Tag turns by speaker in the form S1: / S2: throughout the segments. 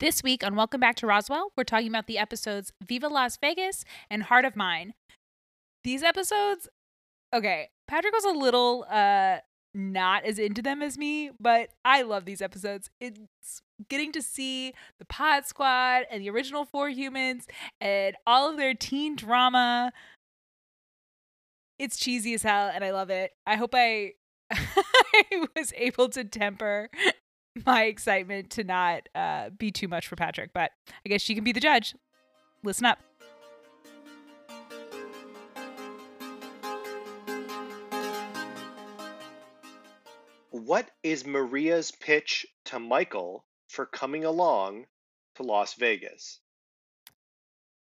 S1: This week on Welcome Back to Roswell, we're talking about the episodes Viva Las Vegas and Heart of Mine. These episodes, okay, Patrick was a little uh not as into them as me, but I love these episodes. It's getting to see the Pod Squad and the original four humans and all of their teen drama. It's cheesy as hell and I love it. I hope I I was able to temper my excitement to not uh, be too much for Patrick, but I guess she can be the judge. Listen up.
S2: What is Maria's pitch to Michael for coming along to Las Vegas?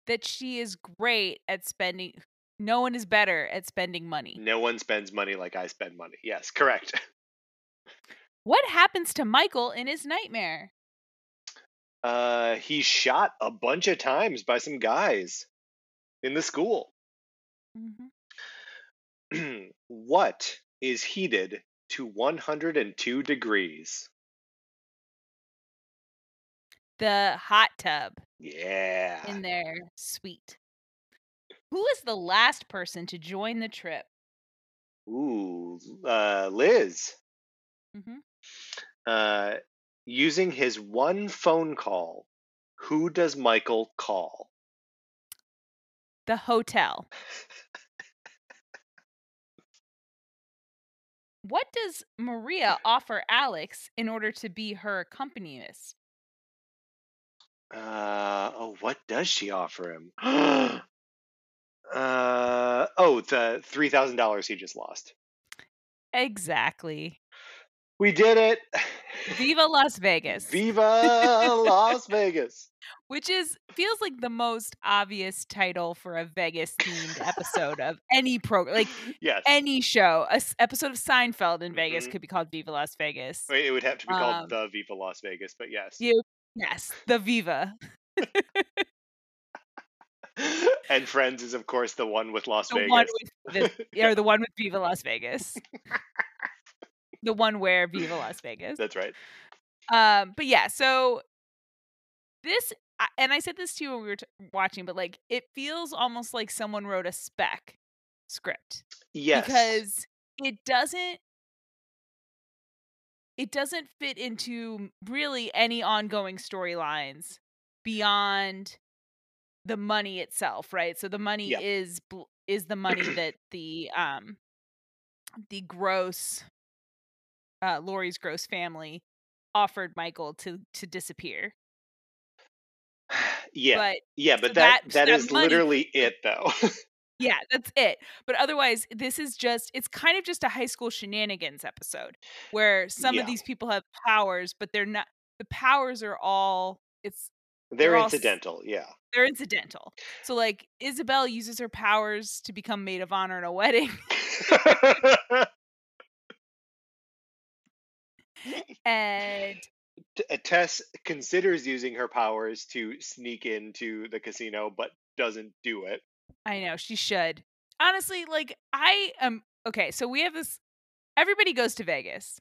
S1: That she is great at spending. No one is better at spending money.
S2: No one spends money like I spend money. Yes, correct.
S1: What happens to Michael in his nightmare?
S2: Uh, he's shot a bunch of times by some guys in the school.
S1: Mm-hmm.
S2: what is heated to 102 degrees?
S1: The hot tub
S2: Yeah.
S1: in their suite. Who is the last person to join the trip?
S2: Ooh, uh, Liz.
S1: Mm-hmm.
S2: Uh, using his one phone call, who does Michael call?
S1: The hotel. What does Maria offer Alex in order to be her accompanist?
S2: Uh, oh, what does she offer him? uh, oh, the three thousand dollars he just lost.
S1: Exactly.
S2: We did it!
S1: Viva Las Vegas.
S2: Viva Las Vegas!
S1: which is feels like the most obvious title for a Vegas themed episode of any program, like
S2: Yes,
S1: any show. A s- episode of Seinfeld in Vegas
S2: Mhm.
S1: could be called Viva Las Vegas.
S2: It would have to be called
S1: Um,
S2: the Viva Las Vegas, but yes.
S1: You, yes, the Viva,
S2: and Friends is of course the one with Las
S1: the
S2: Vegas.
S1: one with the, or the one with Viva Las Vegas, the one where Viva Las Vegas.
S2: That's right.
S1: Um, but yeah, so this, and I said this to you when we were t- watching, but like it feels almost like someone wrote a spec script.
S2: Yes.
S1: because it doesn't it doesn't fit into really any ongoing storylines beyond the money itself right so the money
S2: Yeah.
S1: is is the money that the um the gross uh Laurie's gross family offered Michael to to disappear
S2: yeah.
S1: but
S2: yeah, but that
S1: that-
S2: that is
S1: money-
S2: literally it though.
S1: yeah that's it but otherwise this is just it's kind of just a high school shenanigans episode where some
S2: Yeah.
S1: of these people have powers but they're not the powers are all it's
S2: They're
S1: They're all
S2: incidental, yeah.
S1: they're incidental so like isabel uses her powers to become maid of honor in a wedding and
S2: uh, Tess considers using her powers to sneak into the casino, but doesn't do it.
S1: i know she should honestly like i am okay so we have this everybody goes to vegas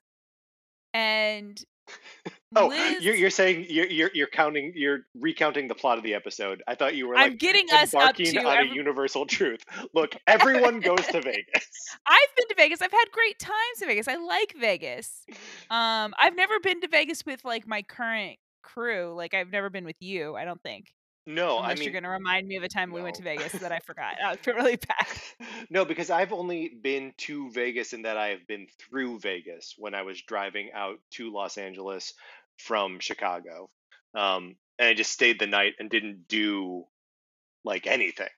S1: and
S2: Oh,
S1: Liz,
S2: you're, you're saying you're, you're you're counting you're recounting the plot of the episode. I thought you were
S1: i'm getting us up to
S2: on
S1: every-
S2: a universal truth. Look, everyone goes to Vegas.
S1: I've been to Vegas. I've had great times in Vegas. I like Vegas. Um, I've never been to Vegas with like my current crew. Like I've never been with you. I don't think.
S2: No,
S1: Unless
S2: I mean
S1: you're gonna remind me of a time we went to. Vegas that I forgot. I feel really bad.
S2: no, because I've only been to Vegas and that I have been through Vegas when I was driving out to Los Angeles from Chicago. Um, and I just stayed the night and didn't do like anything.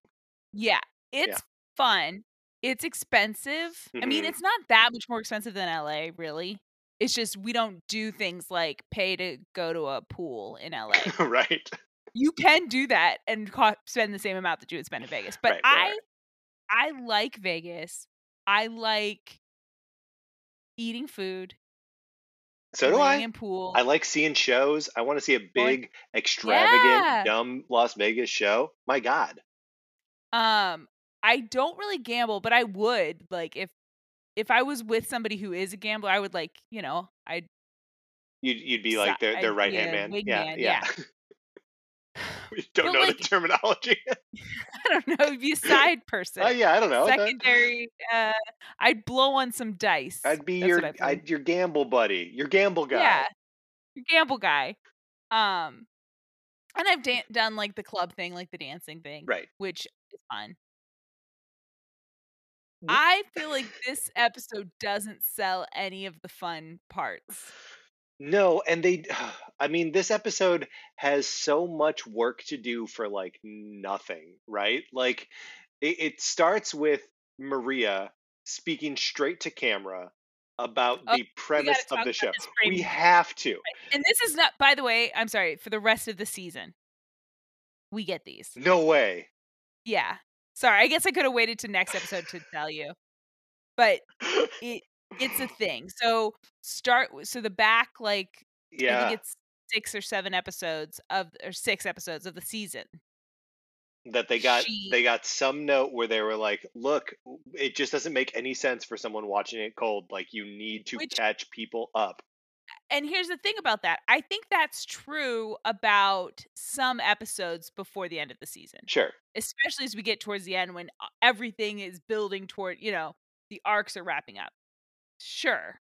S1: Yeah, it's fun. It's expensive. I mean,
S2: Mhm.
S1: it's not that much more expensive than LA, really. It's just we don't do things like pay to go to a pool in LA.
S2: right.
S1: you can do that and co- spend the same amount that you would spend in Vegas. But
S2: Right, right,
S1: I I like Vegas. I like eating food.
S2: So do I.
S1: pool.
S2: I like seeing shows. I want to see a big, extravagant,
S1: Yeah.
S2: dumb Las Vegas show. My God.
S1: um I don't really gamble, but I would like if if I was with somebody who is a gambler, I would like, you know, I'd
S2: You'd, you'd be like their, their right hand man. Yeah,
S1: man,
S2: yeah. don't
S1: But,
S2: know
S1: like-
S2: the terminology.
S1: I don't know. Be a side person.
S2: Uh, yeah, I don't know.
S1: Secondary. Uh, I'd blow on some dice.
S2: I'd be
S1: That's
S2: your
S1: I'd.
S2: I'd, your gamble buddy, your gamble guy.
S1: Yeah, your gamble guy. Um, and I've dan- done like the club thing, like the dancing thing,
S2: Right.
S1: which is fun. I feel like this episode doesn't sell any of the fun parts.
S2: No, and they I mean this episode has so much work to do for like nothing, right? Like it, it starts with Maria speaking straight to camera about
S1: Oh,
S2: the premise of the show. We have to.
S1: And this is not, by the way, I'm sorry, for the rest of the season. We get these.
S2: No way.
S1: Yeah. Sorry, I guess I could have waited to next episode to tell you. But it it's a thing. So start so the back like I
S2: yeah.
S1: think it's six or seven episodes of or six episodes of the season.
S2: that they got
S1: she-
S2: they got some note where they were like, "Look, it just doesn't make any sense for someone watching it cold. Like you need to
S1: Which-
S2: catch people up."
S1: And here's the thing about that. I think that's true about some episodes before the end of the season.
S2: Sure.
S1: especially as we get towards the end when uh, everything is building toward, you know, the arcs are wrapping up. Sure.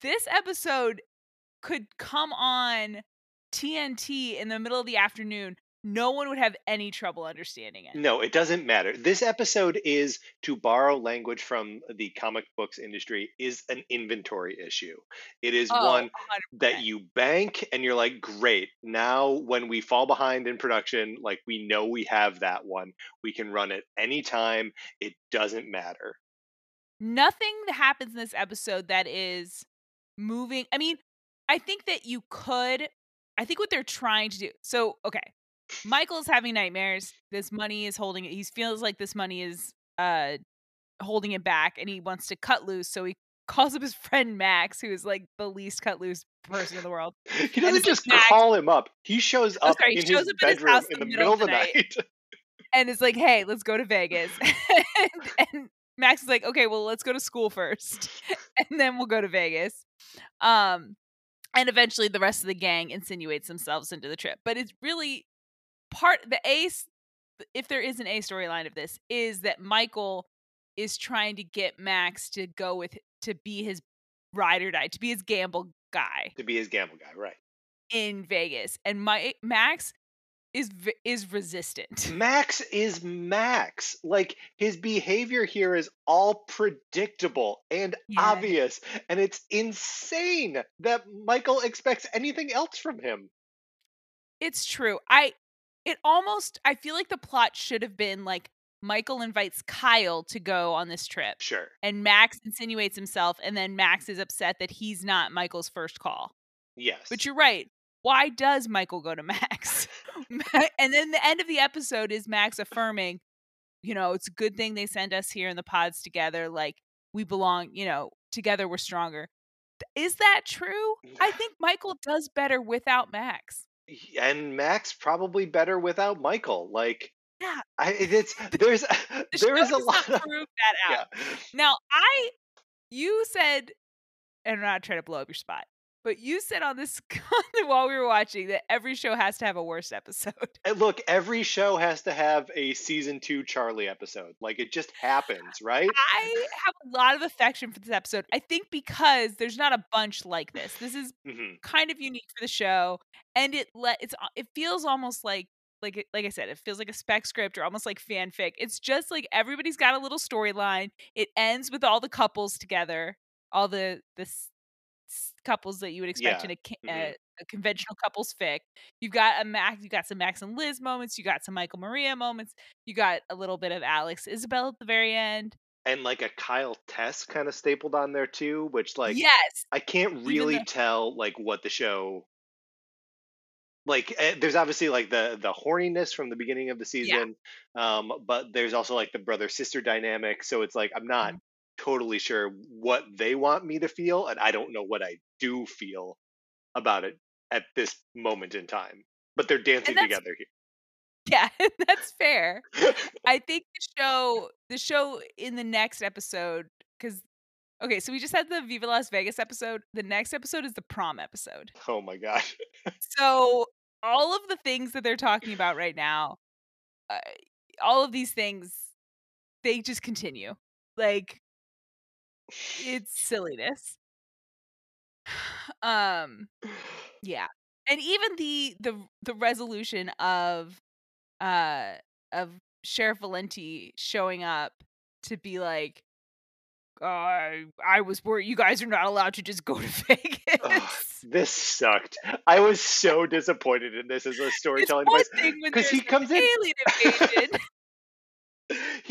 S1: This episode could come on TNT in the middle of the afternoon. No one would have any trouble understanding it.
S2: No, it doesn't matter. This episode is, to borrow language from the comic books industry, is an inventory issue. It is
S1: Oh,
S2: one
S1: 100%.
S2: that you bank and you're like, great. Now, when we fall behind in production, like we know we have that one. We can run it anytime. It doesn't matter.
S1: Nothing that happens in this episode that is moving. I mean, I think that you could. I think what they're trying to do. So, okay, Michael's having nightmares. This money is holding it. He feels like this money is uh holding him back, and he wants to cut loose. So he calls up his friend Max, who is like the least cut loose person in the world,
S2: He doesn't just
S1: Max-
S2: call him up. He shows up
S1: sorry, he
S2: in
S1: shows
S2: his
S1: up at his
S2: bedroom
S1: house
S2: in the middle of the night.
S1: and it's like, "Hey, let's go to Vegas." and, and Max is like, "Okay, well, let's go to school first, and then we'll go to Vegas." Um, and eventually, the rest of the gang insinuates themselves into the trip. But it's really part the ace. If there is an A storyline of this, is that Michael is trying to get Max to go with to be his ride or die, to be his gamble guy
S2: to be his gamble guy, right?
S1: in Vegas, and my Max is is resistant.
S2: Max is Max. Like his behavior here is all predictable and
S1: Yeah.
S2: obvious, and it's insane that Michael expects anything else from him.
S1: It's true. I it almost I feel like the plot should have been like Michael invites Kyle to go on this trip
S2: Sure.
S1: and Max insinuates himself and then Max is upset that he's not Michael's first call.
S2: Yes.
S1: But you're right. Why does Michael go to Max? and then the end of the episode is Max affirming, you know, it's a good thing they send us here in the pods together like we belong, you know, together we're stronger. Is that true? I think Michael does better without Max.
S2: and Max probably better without Michael. Like
S1: Yeah.
S2: I it's there's
S1: The
S2: there is a lot of
S1: prove that out.
S2: yeah.
S1: Now, I, you said, and I'm not trying to blow up your spot, but you said on this while we were watching that every show has to have a worst episode.
S2: And look, every show has to have a season two Charlie episode. Like it just happens, right?
S1: I have a lot of affection for this episode. I think because there's not a bunch like this. This is
S2: hmm
S1: kind of unique for the show, and it let it's it feels almost like like like I said, it feels like a spec script or almost like fanfic. It's just like everybody's got a little storyline. It ends with all the couples together, all the the s- s- couples that you would expect
S2: Yeah,
S1: in a,
S2: mhm.
S1: a, a conventional couples fic. You've got a Max, you got some Max and Liz moments. You got some Michael Maria moments. You got a little bit of Alex Isabel at the very end.
S2: And like a Kyle Tess kind of stapled on there too, which like
S1: yes,
S2: I can't really
S1: though-
S2: tell like what the show like eh, there's obviously like the the horniness from the beginning of the season um but there's also like the brother sister dynamic so it's like I'm not
S1: Mm-hmm.
S2: Totally sure what they want me to feel and I don't know what I do feel about it at this moment in time but they're dancing together here.
S1: yeah, that's fair. I think the show, the show in the next episode, because okay, so we just had the Viva Las Vegas episode. The next episode is the prom episode.
S2: oh my gosh
S1: So all of the things that they're talking about right now, uh, all of these things, they just continue. Like it's silliness. Um, yeah, and even the the the resolution of uh of Sheriff Valenti showing up to be like, I I was worried you guys are not allowed to just go to Vegas.
S2: Ugh, this sucked. I was so disappointed in this as a storytelling device because he comes in.
S1: alien invasion.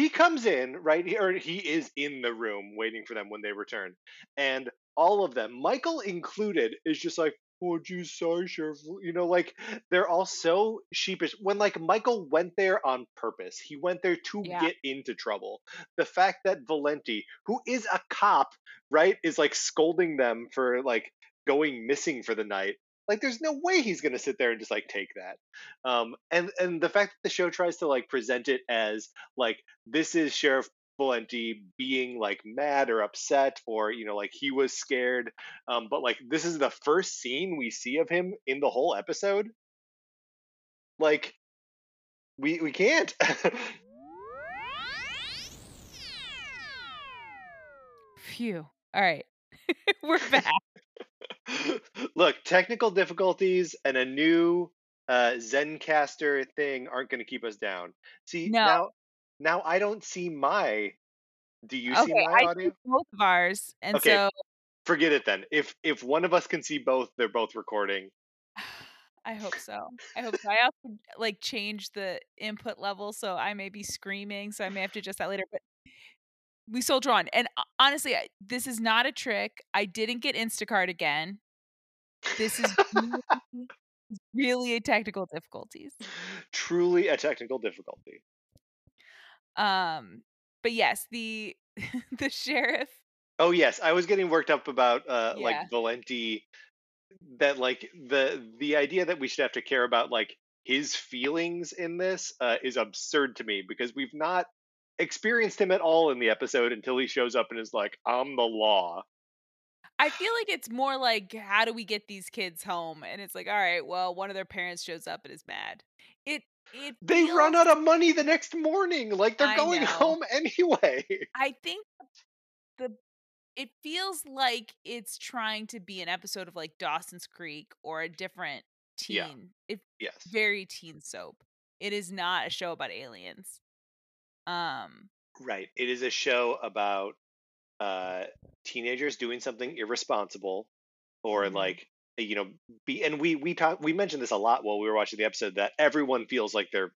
S2: He comes in right he- or he is in the room waiting for them when they return and all of them michael included is just like oh geez sorry sheriff you know like they're all so sheepish when like michael went there on purpose he went there to
S1: Yeah.
S2: get into trouble the fact that valenti who is a cop right is like scolding them for like going missing for the night like there's no way he's going to sit there and just like take that um and and the fact that the show tries to like present it as like this is sheriff valenti being like mad or upset or you know like he was scared um but like this is the first scene we see of him in the whole episode like we we can't
S1: Phew. All right. We're back.
S2: look technical difficulties and a new uh Zencastr thing aren't going to keep us down see
S1: No.
S2: now now i don't see my do you see
S1: Okay,
S2: my
S1: I
S2: audio
S1: see both of ours, and
S2: Okay.
S1: so
S2: forget it then if if one of us can see both they're both recording
S1: I hope so. I hope so. I also like change the input level, so I may be screaming, so I may have to adjust that later. But we soldier on, and uh, honestly, I, this is not a trick. I didn't get Instacart again. This is really, really a technical difficulties.
S2: truly a technical difficulty
S1: Um, but yes, the the sheriff.
S2: oh yes i was getting worked up about uh
S1: Yeah.
S2: like valenti that like the the idea that we should have to care about like his feelings in this uh, is absurd to me because we've not experienced him at all in the episode until he shows up and is like i'm the law
S1: I feel like it's more like how do we get these kids home? And it's like, all right, well, one of their parents shows up and is mad. It it
S2: they run out of money the next morning like they're
S1: I
S2: going
S1: know.
S2: home anyway
S1: I think the it feels like it's trying to be an episode of like Dawson's Creek or a different teen.
S2: Yeah.
S1: It's
S2: yes
S1: very teen soap. It is not a show about aliens. Um
S2: Right. It is a show about uh, teenagers doing something irresponsible, or
S1: Mhm.
S2: like you know, be and we we talk we mentioned this a lot while we were watching the episode that everyone feels like they're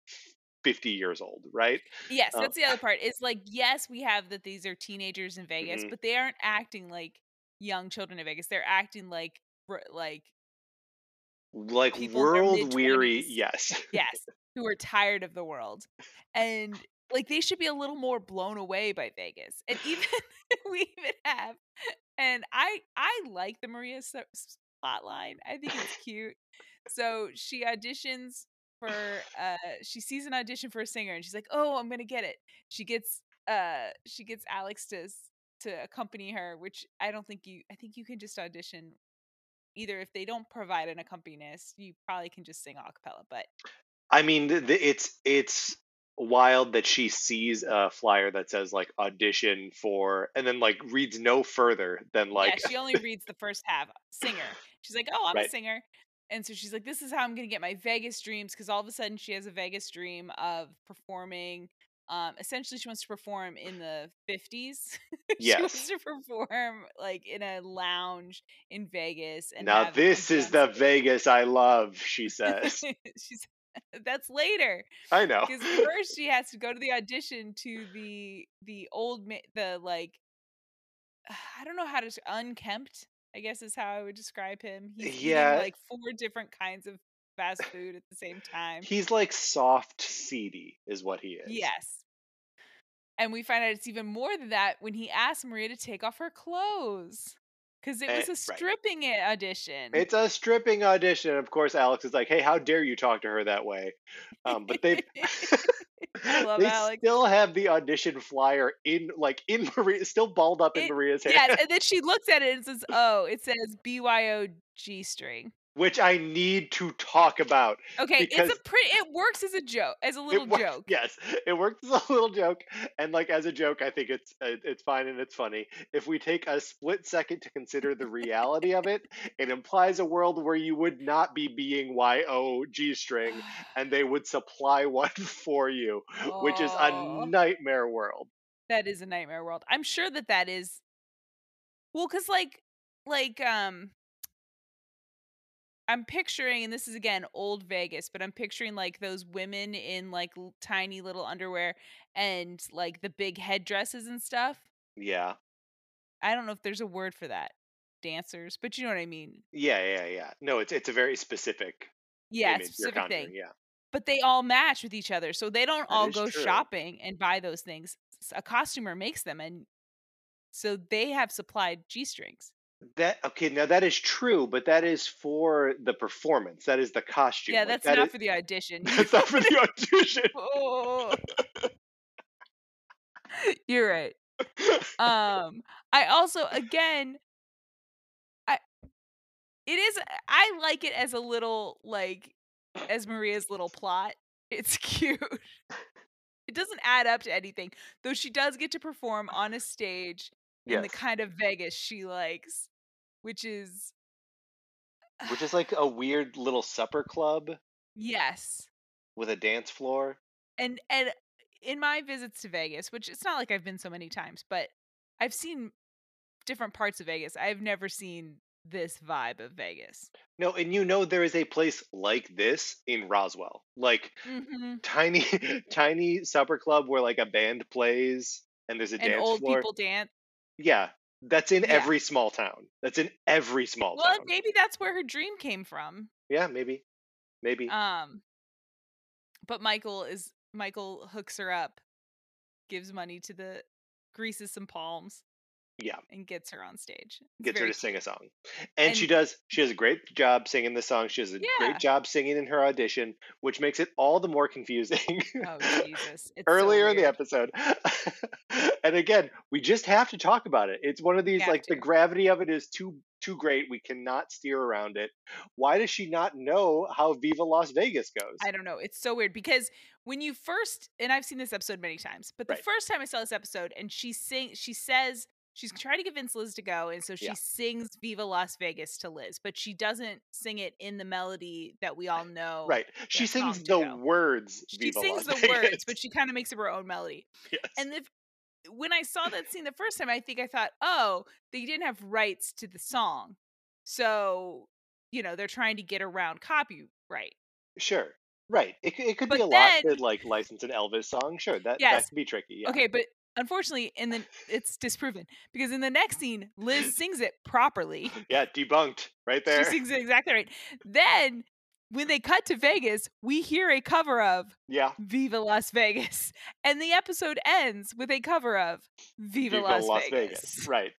S2: fifty years old, right?
S1: yes,
S2: Um,
S1: that's the other part. Is like yes, we have that these are teenagers in Vegas,
S2: Mhm.
S1: but they aren't acting like young children in Vegas. They're acting like like
S2: Like
S1: People in their
S2: world weary. Yes.
S1: yes, who are tired of the world. And like they should be a little more blown away by Vegas. And even we even have and I I like the Maria plotline. I think it's cute. So she auditions for uh she sees an audition for a singer and she's like, "Oh, I'm going to get it." She gets uh she gets Alex to to accompany her, which I don't think you I think you can just audition either if they don't provide an accompanist, you probably can just sing a cappella, but
S2: I mean, it's it's wild that she sees a flyer that says like audition for, and then like reads no further than like
S1: yeah, she only reads the first half. Singer. She's like, "Oh, I'm a singer," and so she's like, "This is how I'm gonna get my Vegas dreams." Because all of a sudden, she has a Vegas dream of performing. Um, essentially, she wants to perform in the 50s. she wants to perform like in a lounge in Vegas. And
S2: now this is the Vegas I love, she says.
S1: she's that's later
S2: I know.
S1: because first she has to go to the audition to the the old ma- the like I don't know how to unkempt. I guess is how I would describe him. He's
S2: Yeah.
S1: eating like four different kinds of fast food at the same time.
S2: He's like soft seedy, is what he is.
S1: Yes. And we find out it's even more than that when he asks Maria to take off her clothes. Because it
S2: Eh,
S1: was a
S2: right.
S1: stripping it audition.
S2: It's a stripping audition. Of course, Alex is like, "Hey, how dare you talk to her that way?" Um, but they
S1: love
S2: they
S1: Alex.
S2: still have the audition flyer in like in Maria, still balled up in
S1: It-
S2: Maria's hand.
S1: Yeah, and then she looks at it and says, "Oh, it says BYO G string."
S2: Which I need to talk about.
S1: Okay, it's a pretty. It works as a joke, as a little
S2: works,
S1: joke.
S2: Yes, it works as a little joke, and like as a joke, I think it's uh, it's fine and it's funny. If we take a split second to consider the reality of it, it implies a world where you would not be being Y O G string, and they would supply one for you, which is a
S1: Oh.
S2: nightmare world.
S1: That is a nightmare world. I'm sure that that is. Well, because like, like, um, I'm picturing, and this is again old Vegas, but I'm picturing like those women in like l- tiny little underwear and like the big headdresses and stuff.
S2: Yeah,
S1: I don't know if there's a word for that, dancers, but you know what I mean.
S2: yeah, yeah, yeah. No, it's it's a very specific
S1: Yeah,
S2: image
S1: specific thing.
S2: Yeah,
S1: But they all match with each other, so they don't
S2: That
S1: all go
S2: true.
S1: shopping and buy those things. A costumer makes them, and so they have supplied g strings.
S2: That okay. Now that is true, but that is for the performance. That is the costume.
S1: Yeah,
S2: Like,
S1: that's
S2: that
S1: not
S2: is-
S1: for the audition.
S2: That's not for the audition.
S1: Oh. You're right. Um, I also again, I it is I like it as a little like as Maria's little plot. It's cute. It doesn't add up to anything, though. She does get to perform on a stage in the kind of Vegas she likes, which is
S2: Which is like a weird little supper club
S1: yes.
S2: with a dance floor.
S1: and and in my visits to Vegas, which it's not like I've been so many times, but I've seen different parts of Vegas. I've never seen this vibe of Vegas.
S2: No, and you know there is a place like this in Roswell. Like
S1: hmm
S2: tiny tiny supper club where like a band plays and there's a
S1: And
S2: dance
S1: old
S2: floor.
S1: people dance.
S2: Yeah. That's in
S1: Yeah.
S2: every small town. That's in every small
S1: Well,
S2: town.
S1: Well, maybe that's where her dream came from.
S2: Yeah, maybe. Maybe.
S1: Um, but Michael is Michael hooks her up, gives money to the greases some palms,
S2: yeah.
S1: and gets her on stage. It's
S2: Gets her to sing a song. And, she does she does a great job singing the song. She does a
S1: Yeah.
S2: great job singing in her audition, which makes it all the more confusing.
S1: Oh Jesus! It's so
S2: earlier in the episode. and again, we just have to talk about it. It's one of these like the gravity of it is too too great. We cannot steer around it. Why does she not know how Viva Las Vegas goes?
S1: I don't know. It's so weird because when you first and I've seen this episode many times, but the
S2: Right.
S1: first time I saw this episode and she sing she says she's trying to convince Liz to go and so she
S2: Yeah.
S1: sings Viva Las Vegas to Liz, but she doesn't sing it in the melody that we all know.
S2: right. She sings the
S1: go.
S2: words
S1: She
S2: Viva
S1: sings
S2: Las
S1: the
S2: Vegas.
S1: words, but she kind of makes up her own melody.
S2: yes.
S1: And if when I saw that scene the first time, I think I thought, oh, they didn't have rights to the song. So, you know, they're trying to get around copyright.
S2: sure. Right. It, it could be
S1: But
S2: a lot
S1: then-
S2: to like license an Elvis song. Sure. That
S1: Yes.
S2: that could be tricky. Yeah.
S1: Okay, but unfortunately, in the it's disproven because in the next scene, Liz sings it properly.
S2: Yeah, debunked right there.
S1: She sings it exactly right. Then when they cut to Vegas, we hear a cover of
S2: yeah.
S1: Viva Las Vegas. And the episode ends with a cover of Viva, Las, Vegas.
S2: Right.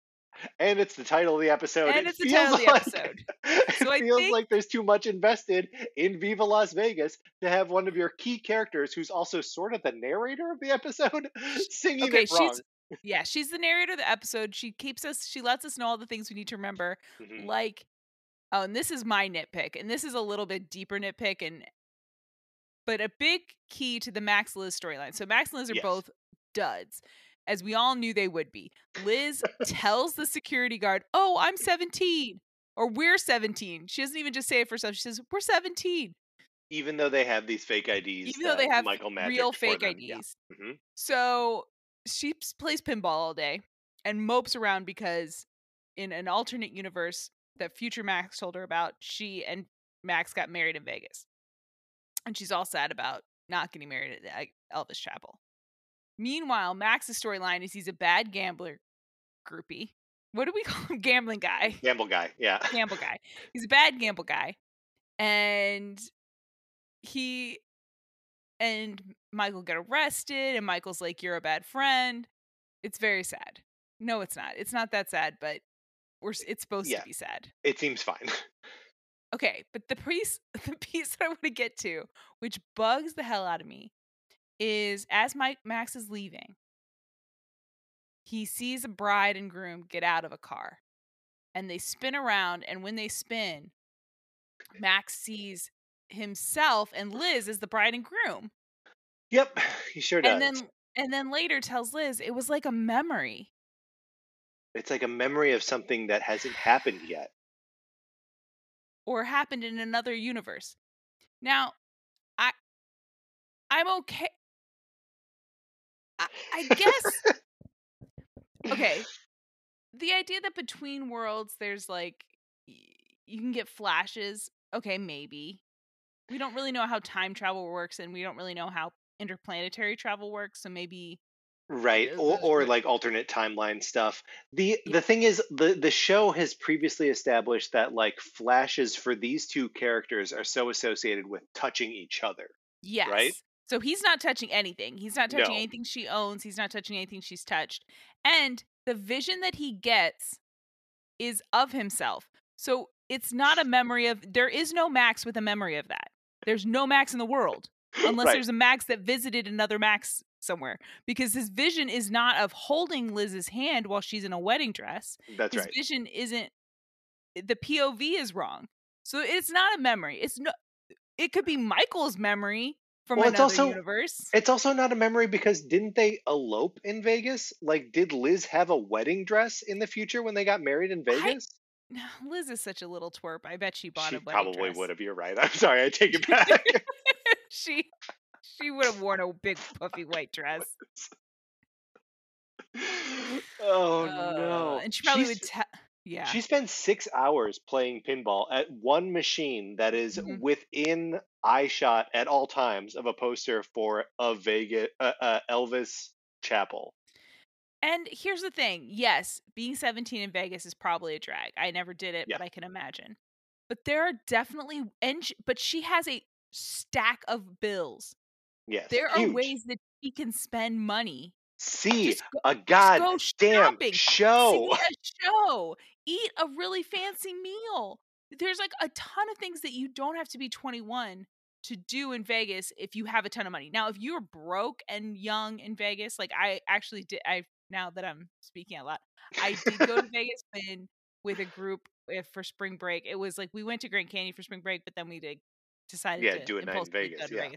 S2: And it's the title of the episode.
S1: And
S2: It
S1: it's the title of the
S2: feels like-
S1: episode.
S2: it
S1: I
S2: feels
S1: think-
S2: like there's too much invested in Viva Las Vegas to have one of your key characters, who's also sort of the narrator of the episode, singing
S1: Okay,
S2: it wrong.
S1: she's yeah, she's the narrator of the episode. She keeps us she lets us know all the things we need to remember.
S2: Mhm.
S1: Like oh, and this is my nitpick, and this is a little bit deeper nitpick and but a big key to the Max Liz storyline. So Max and Liz are
S2: Yes.
S1: both duds. As we all knew they would be. Liz tells the security guard, "Oh, I'm 17." Or we're 17. She doesn't even just say it for herself. She says, "We're 17."
S2: Even though they have these fake IDs,
S1: Even though they have
S2: Michael magicked
S1: real fake
S2: them.
S1: IDs.
S2: Yeah. Mhm.
S1: So she plays pinball all day and mopes around because in an alternate universe that future Max told her about, she and Max got married in Vegas. And she's all sad about not getting married at uh, Elvis Chapel. Meanwhile, Max's storyline is he's a bad gambler groupie. What do we call him? Gambling guy
S2: Gamble guy. Yeah.
S1: gamble guy. He's a bad gamble guy. And he and Michael get arrested and Michael's like you're a bad friend. It's very sad. No, it's not. It's not that sad, but we're it's supposed
S2: Yeah.
S1: to be sad.
S2: It seems fine.
S1: Okay, but the piece the piece that I want to get to, which bugs the hell out of me, is as Mike Max is leaving, he sees a bride and groom get out of a car. And they spin around, and when they spin, Max sees himself and Liz as the bride and groom.
S2: Yep, he sure does.
S1: And then and then later tells Liz it was like a memory.
S2: it's like a memory of something that hasn't happened yet.
S1: or happened in another universe. Now, I I'm okay. I, I guess okay. The idea that between worlds there's like y- you can get flashes. Okay, maybe. We don't really know how time travel works and we don't really know how interplanetary travel works, so maybe
S2: Right, or or like alternate timeline stuff. The the thing is the the show has previously established that like flashes for these two characters are so associated with touching each other.
S1: Yes. So he's not touching anything. He's not touching
S2: No.
S1: anything she owns. He's not touching anything she's touched. And the vision that he gets is of himself. So it's not a memory of there is no Max with a memory of that. There's no Max in the world unless
S2: Right.
S1: there's a Max that visited another Max somewhere because his vision is not of holding Liz's hand while she's in a wedding dress.
S2: That's
S1: his
S2: right.
S1: vision isn't eh, the POV is wrong. So it's not a memory. It's no it could be Michael's memory from
S2: Well, it's also-
S1: universe.
S2: It's also not a memory because didn't they elope in Vegas? Like, did Liz have a wedding dress in the future when they got married in
S1: I-
S2: Vegas?
S1: Liz is such a little twerp. I bet she bought
S2: she
S1: a wedding
S2: probably
S1: dress.
S2: would have. You're right. I'm sorry. I take it back.
S1: she she would have worn a big puffy white dress.
S2: oh
S1: Uh,
S2: no!
S1: And she probably
S2: She's-
S1: would tell yeah.
S2: She spends six hours playing pinball at one machine that is
S1: Mhm.
S2: within eye shot at all times of a poster for a Vegas uh, uh, Elvis Chapel.
S1: And here's the thing. Yes, being 17 in Vegas is probably a drag. I never did it,
S2: Yeah.
S1: but I can imagine. But there are definitely and sh- but she has a stack of bills.
S2: Yes,
S1: There are ways that she can spend money.
S2: See
S1: Just go,
S2: a goddamn show.
S1: See a show. Eat a really fancy meal. There's like a ton of things that you don't have to be 21 to do in Vegas if you have a ton of money. Now, if you're broke and young in Vegas, like I actually did, I now that I'm speaking a lot, I did go to Vegas when with a group if for spring break. It was like we went to Grand Canyon for spring break, but then we did decided
S2: Yeah,
S1: to
S2: do a night in Vegas, yeah.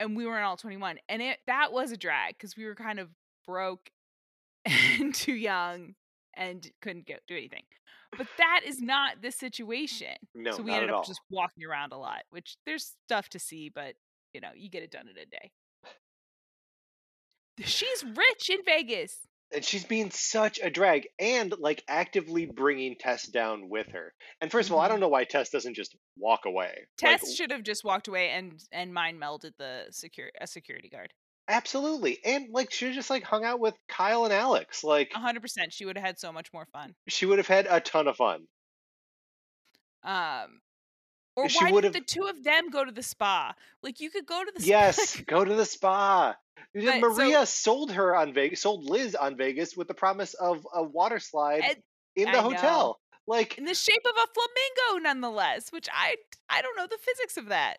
S1: And we weren't all 21, and it that was a drag because we were kind of broke and too young and couldn't get do anything. But that is not the situation.
S2: No,
S1: so we ended up
S2: all.
S1: just walking around a lot, which there's stuff to see, but you know, you get it done in a day. She's rich in Vegas.
S2: And she's being such a drag and like actively bringing Tess down with her. And 1st of all, I don't know why Tess doesn't just walk away. Like,
S1: Tess should have just walked away and and mind melded the secure a security guard.
S2: absolutely, and like she just like hung out with Kyle and Alex. Like
S1: hundred percent. She would have had so much more fun.
S2: she would have had a ton of fun.
S1: Um, or
S2: She
S1: why didn't the two of them go to the spa? Like you could go to the
S2: Yes,
S1: spa.
S2: go to the spa.
S1: But, so-
S2: Maria sold her on Vegas, sold Liz on Vegas with the promise of a water slide
S1: And-
S2: in the
S1: I know.
S2: hotel. Like
S1: in the shape of a flamingo, nonetheless. Which I I don't know the physics of that.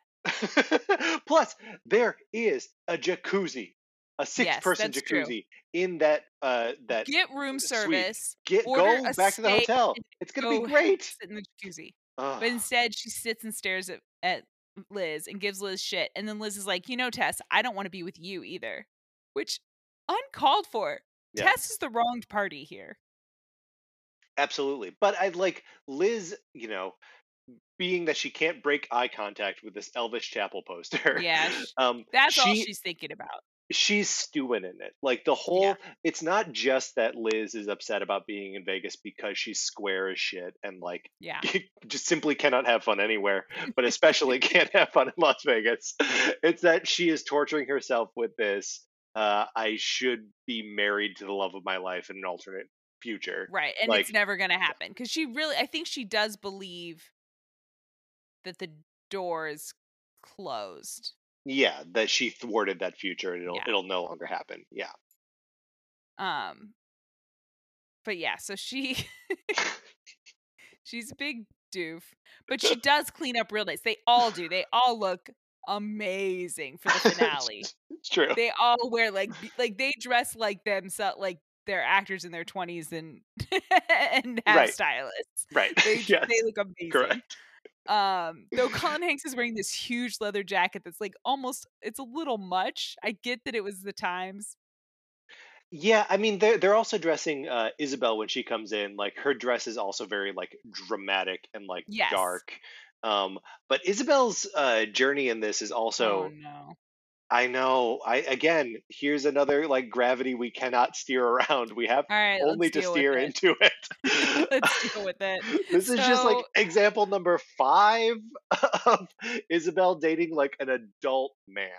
S2: Plus, there is a jacuzzi, a six-person
S1: that's true.
S2: jacuzzi in that uh that
S1: Get room
S2: sweet.
S1: service.
S2: get go back to the hotel. It's gonna
S1: go
S2: be great.
S1: Sit in the jacuzzi.
S2: Ugh.
S1: But instead, she sits and stares at, at Liz and gives Liz shit. And then Liz is like, you know, Tess, I don't want to be with you either. Which, uncalled for.
S2: Yeah.
S1: Tess is the wronged party here.
S2: Absolutely. But I like Liz, you know, being that she can't break eye contact with this Elvis Chapel poster.
S1: Yeah,
S2: Um
S1: That's all she's thinking about.
S2: She's stewing in it. Like the whole it's not just that Liz is upset about being in Vegas because she's square as shit and like
S1: Yeah.
S2: just simply cannot have fun anywhere, but especially can't have fun in Las Vegas. It's that she is torturing herself with this. Uh, I should be married to the love of my life in an alternate future.
S1: Right. And
S2: Like-
S1: it's never going to happen. Because she really, I think she does believe that the door is closed.
S2: Yeah, that she thwarted that future and it'll
S1: Yeah.
S2: it'll no longer happen. Yeah.
S1: Um, but yeah, so she she's a big doof, but she does clean up real nice. They all do. They all look amazing for the finale.
S2: it's true.
S1: they all wear like like they dress like themselves, like they're actors in their twenties and and have
S2: Right.
S1: stylists.
S2: right.
S1: They
S2: yes.
S1: they look amazing.
S2: Correct.
S1: Um, though Colin Hanks is wearing this huge leather jacket that's like almost it's a little much. I get that it was the times.
S2: Yeah, I mean they're they're also dressing uh, Isabel when she comes in. Like her dress is also very like dramatic and like
S1: Yes.
S2: dark. Um, but Isabel's uh, journey in this is
S1: Oh
S2: also
S1: no.
S2: I know. I again, here's another like gravity we cannot steer around. We have
S1: right,
S2: only to steer
S1: it.
S2: into it.
S1: Let's deal with it.
S2: this is just like example number five of Isabel dating like an adult man.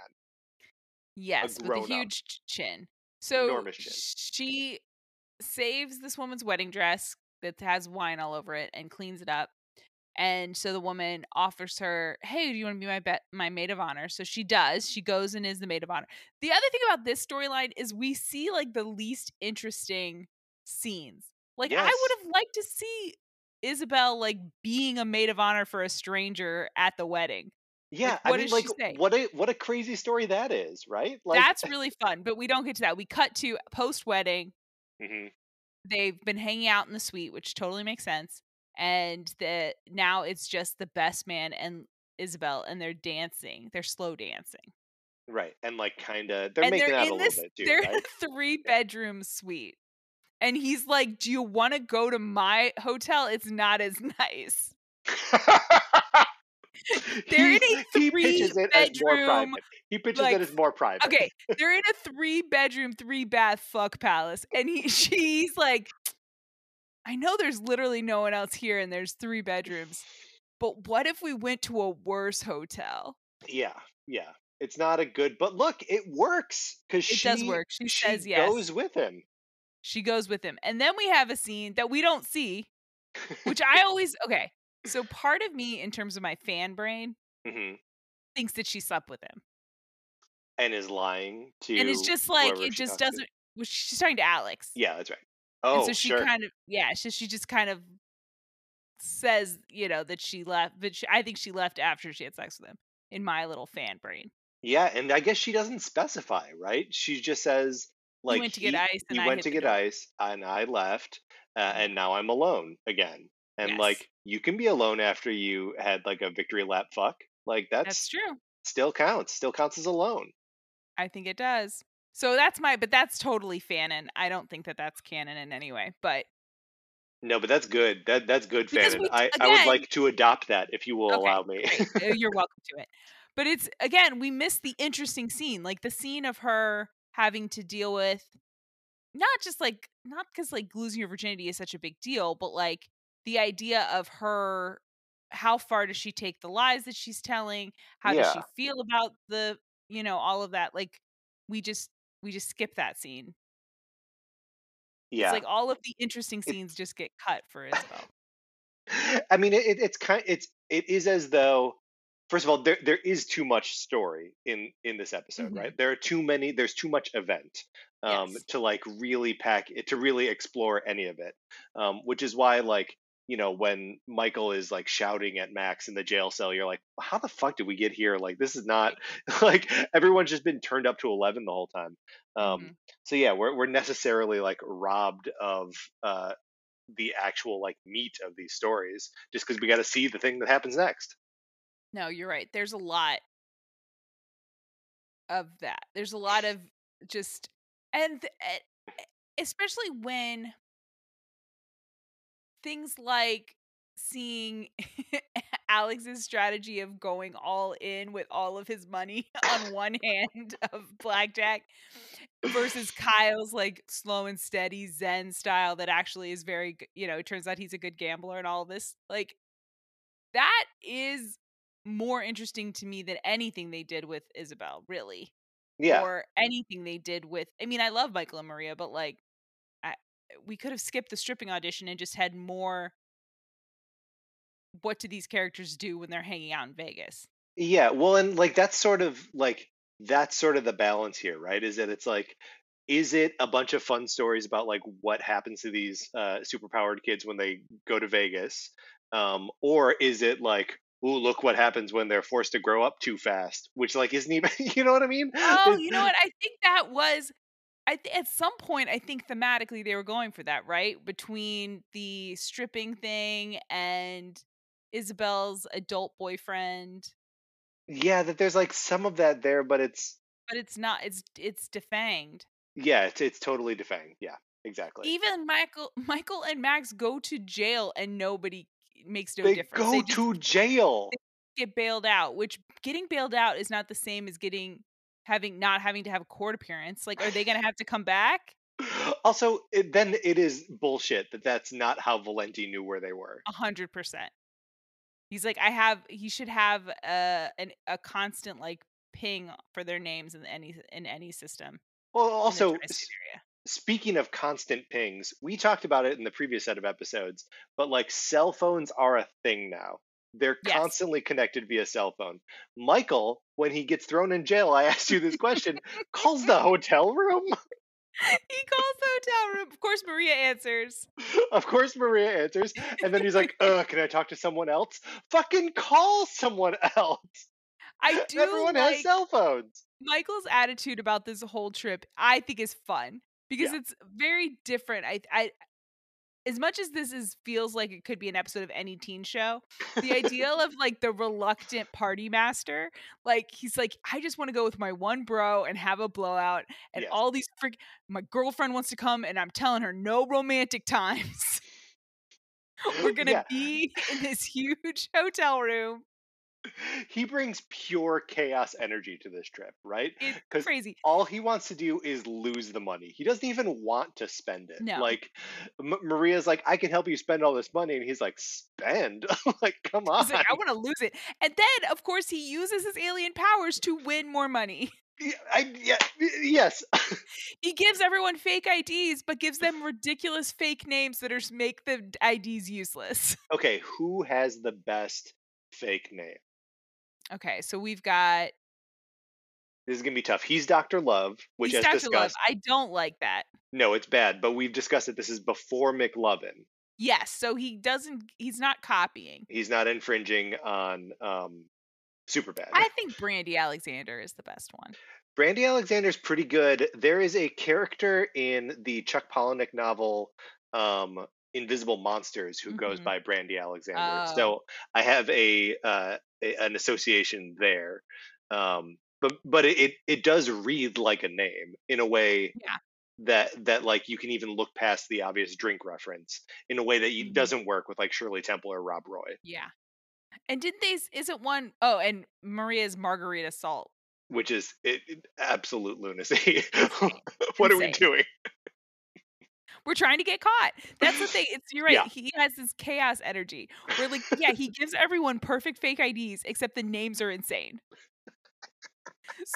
S1: Yes, with a huge chin. So
S2: Enormous chin.
S1: she saves this woman's wedding dress that has wine all over it and cleans it up. And so the woman offers her, "Hey, do you want to be my bet my maid of honor?" So she does. She goes and is the maid of honor. The other thing about this storyline is we see like the least interesting scenes. Like I would have liked to see Isabel like being a maid of honor for a stranger at the wedding.
S2: Yeah,
S1: Like,
S2: I
S1: what
S2: mean, like, what a what a crazy story that is, right? Like,
S1: That's really fun, but we don't get to that. We cut to post wedding.
S2: Mhm.
S1: they've been hanging out in the suite, which totally makes sense. And that now it's just the best man and Isabel, and they're dancing. They're slow dancing,
S2: right, and like, kind of, they're
S1: and
S2: making
S1: they're
S2: out a
S1: in
S2: little bit too,
S1: they're
S2: right?
S1: in a three bedroom suite, and he's like, "Do you want to go to my hotel? It's not as nice." They're in a
S2: he, he pitches it as more
S1: three-bedroom,
S2: private. He pitches
S1: like,
S2: it as more private.
S1: Okay, they're in a three bedroom, three bath fuck palace, and he she's like, I know there's literally no one else here, and there's three bedrooms, but what if we went to a worse hotel?
S2: Yeah, yeah. It's not a good, but look, it works because she
S1: does work. She says yes.
S2: goes with him.
S1: She goes with him, and then we have a scene that we don't see, which I always okay. So part of me, in terms of my fan brain,
S2: hmm
S1: thinks that she slept with him,
S2: And is lying to,
S1: and it's just like it just doesn't. Well, she's talking to Alex.
S2: Yeah, that's right.
S1: and
S2: Oh,
S1: so she
S2: sure.
S1: kind of yeah so she just kind of says you know that she left but she, i think she left after she had sex with him in my little fan brain
S2: Yeah, and I guess she doesn't specify, right? She just says like
S1: he went to get ice and
S2: he
S1: i
S2: went to get
S1: door.
S2: ice and I left, uh,
S1: Mhm.
S2: and now I'm alone again. And
S1: Yes.
S2: like you can be alone after you had like a victory lap fuck. Like that's,
S1: that's true
S2: still counts. Still counts as alone.
S1: i think it does so that's my but that's totally fanon i don't think that that's canon in any way but
S2: No, but that's good. That that's good,
S1: we-
S2: I, I would like to adopt that if you will
S1: Okay,
S2: allow me.
S1: Uh, you're welcome to it but it's again we miss the interesting scene like the scene of her having to deal with not just like not because like losing your virginity is such a big deal but like the idea of her how far does she take the lies that she's telling how does she feel about the you know all of that like we just we just skip that scene
S2: yeah.
S1: it's like all of the interesting scenes just get cut for isabel
S2: I mean, it, it's kind. It's it is as though, first of all, there there is too much story in in this episode,
S1: Mhm.
S2: right? There are too many. There's too much event um,
S1: Yes.
S2: to like really pack it to really explore any of it. Um, which is why, like, you know, when Michael is like shouting at Max in the jail cell, you're like, how the fuck did we get here? Like, this is not like everyone's just been turned up to eleven the whole time. Um,
S1: Mhm.
S2: So yeah, we're we're necessarily like robbed of uh, the actual like meat of these stories just because we got to see the thing that happens next.
S1: No, you're right. There's a lot of that. There's a lot of just and th- eh, eh, especially when things like seeing Alex's strategy of going all in with all of his money on one hand of blackjack versus Kyle's like slow and steady zen style that actually is very you know, it turns out he's a good gambler and all this. Like that is more interesting to me than anything they did with Isabel, really.
S2: Yeah,
S1: Or anything they did with I mean, I love Michael and Maria, but like I, we could have skipped the stripping audition and just had more what do these characters do when they're hanging out in Vegas?
S2: yeah. Well, and like that's sort of like that's sort of the balance here, right? Is that it's like, is it a bunch of fun stories about like what happens to these uh, superpowered kids when they go to Vegas, um, or is it like, ooh, look what happens when they're forced to grow up too fast, which like isn't even, you know what I mean?
S1: Oh, you know what? I think that was I th- at some point I think thematically they were going for that, right? Between the stripping thing and Isabel's adult boyfriend.
S2: Yeah, that there's like some of that there, but it's
S1: but it's not. It's it's defanged.
S2: Yeah, it's it's totally defanged. Yeah, exactly.
S1: Even Michael Michael and Max go to jail and nobody makes no
S2: they
S1: difference.
S2: go
S1: They just
S2: to jail.
S1: get bailed out, which getting bailed out is not the same as getting having not having to have a court appearance. Like, are they going to have to come back?
S2: Also, it, then it is bullshit that that's not how Valenti knew where they were.
S1: A hundred percent. He's like, I have. He should have a an, a constant like ping for their names in any in any system.
S2: Well, also,
S1: tri-state
S2: s-
S1: area.
S2: Speaking of constant pings, we talked about it in the previous set of episodes, but like cell phones are a thing now. They're
S1: Yes.
S2: constantly connected via cell phone. Michael, when he gets thrown in jail, I asked you this question, calls the hotel room.
S1: he calls the hotel room. Of course, Maria answers.
S2: of course, Maria answers. And then he's like, uh, can I talk to someone else? Fucking call someone else.
S1: I do
S2: Everyone
S1: like
S2: has cell phones.
S1: Michael's attitude about this whole trip. I think is fun because
S2: Yeah.
S1: it's very different. I, I, as much as this is feels like it could be an episode of any teen show, the idea of like the reluctant party master, like he's like, I just want to go with my one bro and have a blowout, and
S2: Yes.
S1: all these freak. My girlfriend wants to come, and I'm telling her no romantic times. We're gonna
S2: Yeah.
S1: be in this huge hotel room.
S2: He brings pure chaos energy to this trip, right?
S1: It's
S2: 'Cause
S1: crazy.
S2: all he wants to do is lose the money. He doesn't even want to spend it.
S1: No.
S2: Like M- Maria's like, I can help you spend all this money, and he's like, spend? like, come on.
S1: He's like, I want to lose it. And then, of course, he uses his alien powers to win more money.
S2: I, yeah, yes.
S1: He gives everyone fake IDs, but gives them ridiculous fake names that are make the IDs useless.
S2: okay, who has the best fake name?
S1: Okay, so we've got
S2: This is gonna be tough. He's Doctor Love, which
S1: he's
S2: as
S1: Dr. Love.
S2: discussed,
S1: I don't like that.
S2: no, it's bad. But we've discussed that this is before McLovin.
S1: Yes, so he doesn't. He's not copying.
S2: He's not infringing on um, Superbad.
S1: I think Brandy Alexander is the best one.
S2: Brandy Alexander's pretty good. There is a character in the Chuck Palahniuk novel um, Invisible Monsters who goes
S1: Mhm.
S2: by Brandy Alexander.
S1: Oh.
S2: So I have a, uh, a an association there. Um, but but it, it does read like a name in a way
S1: Yeah.
S2: that that like you can even look past the obvious drink reference in a way that
S1: Mhm.
S2: doesn't work with like Shirley Temple or Rob Roy,
S1: Yeah. And didn't they? Isn't one oh and Maria's Margarita Salt.
S2: which is it, it- absolute lunacy. what are we doing?
S1: We're trying to get caught. That's the thing. It's you're right.
S2: Yeah.
S1: He has this chaos energy. We're like, yeah, he gives everyone perfect fake IDs, except the names are insane.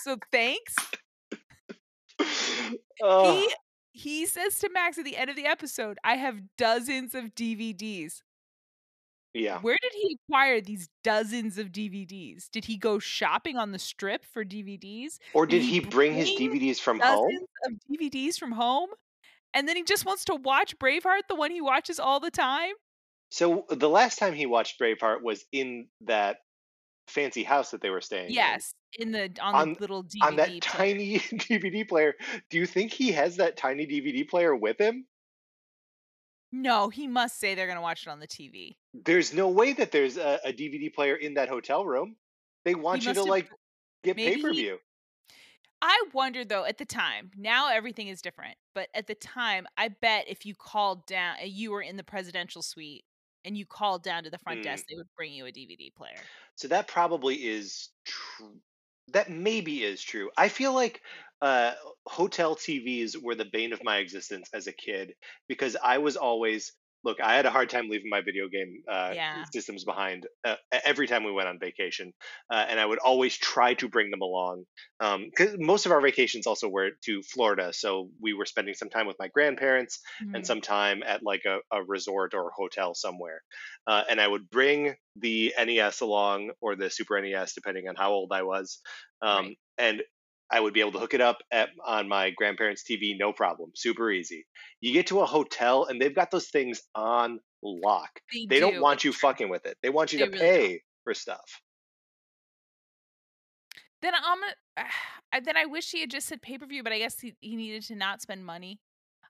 S1: So thanks.
S2: Oh.
S1: He he says to Max at the end of the episode, I have dozens of DVDs.
S2: Yeah.
S1: Where did he acquire these dozens of DVDs? Did he go shopping on the strip for DVDs?
S2: Or
S1: Did
S2: did
S1: he
S2: he bring his DVDs from
S1: Dozens
S2: home?
S1: of DVDs from home? And then he just wants to watch Braveheart, the one he watches all the time?
S2: So the last time he watched Braveheart was in that fancy house that they were staying.
S1: Yes, in the on,
S2: On-
S1: the little DVD
S2: On that
S1: player.
S2: tiny DVD player. Do you think he has that tiny DVD player with him?
S1: No, he must say they're gonna watch it on the TV.
S2: There's no way that there's a, a DVD player in that hotel room. They want you
S1: must
S2: to
S1: have-
S2: like get pay
S1: he-
S2: per view.
S1: I wondered though at the time. Now everything is different, but at the time, I bet if you called down, uh, you were in the presidential suite and you called down to the front
S2: Mm.
S1: desk, they would bring you a DVD player.
S2: So that probably is true. That maybe is true. I feel like uh, hotel TVs were the bane of my existence as a kid because I was always look. I had a hard time leaving my video game uh,
S1: Yeah.
S2: systems behind uh, every time we went on vacation, uh, and I would always try to bring them along. Because most of our vacations also were to Florida, so we were spending some time with my grandparents and
S1: Mhm.
S2: some time at like a, a resort or hotel somewhere. Uh, and I would bring the NES along or the Super NES, depending on how old I was. Um,
S1: Right.
S2: And I would be able to hook it up at, on my grandparents' TV, no problem, super easy. You get to a hotel and they've got those things on lock.
S1: They,
S2: They
S1: do.
S2: don't want you fucking with it. They want you
S1: They
S2: to
S1: really
S2: pay for stuff.
S1: Then I'm. Uh, then I wish he had just said pay per view, but I guess he, he needed to not spend money.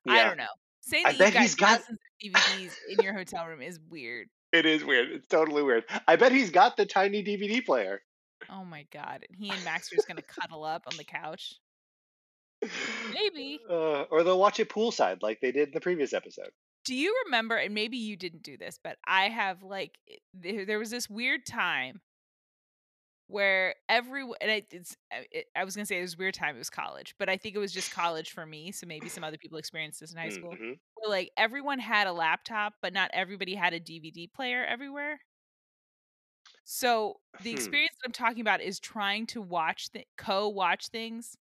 S1: I don't know. Saying
S2: I
S1: that
S2: bet
S1: you've got
S2: he's got-
S1: DVDs in your hotel room is weird.
S2: It is weird. It's totally weird. I bet he's got the tiny DVD player.
S1: Oh my god. And he and Max are just gonna cuddle up on the couch. Maybe.
S2: Uh, or they'll watch it poolside like they did in the previous episode.
S1: Do you remember, and maybe you didn't do this, but I have like, there, there was this weird time where every, and I, it's, I- it, I was gonna say it was a weird time, it was college, but I think it was just college for me. So maybe some other people experienced this in high school.
S2: Mhm.
S1: Where like everyone had a laptop, but not everybody had a DVD player everywhere. So the
S2: Hmm.
S1: experience that I'm talking about is trying to watch the co-watch things.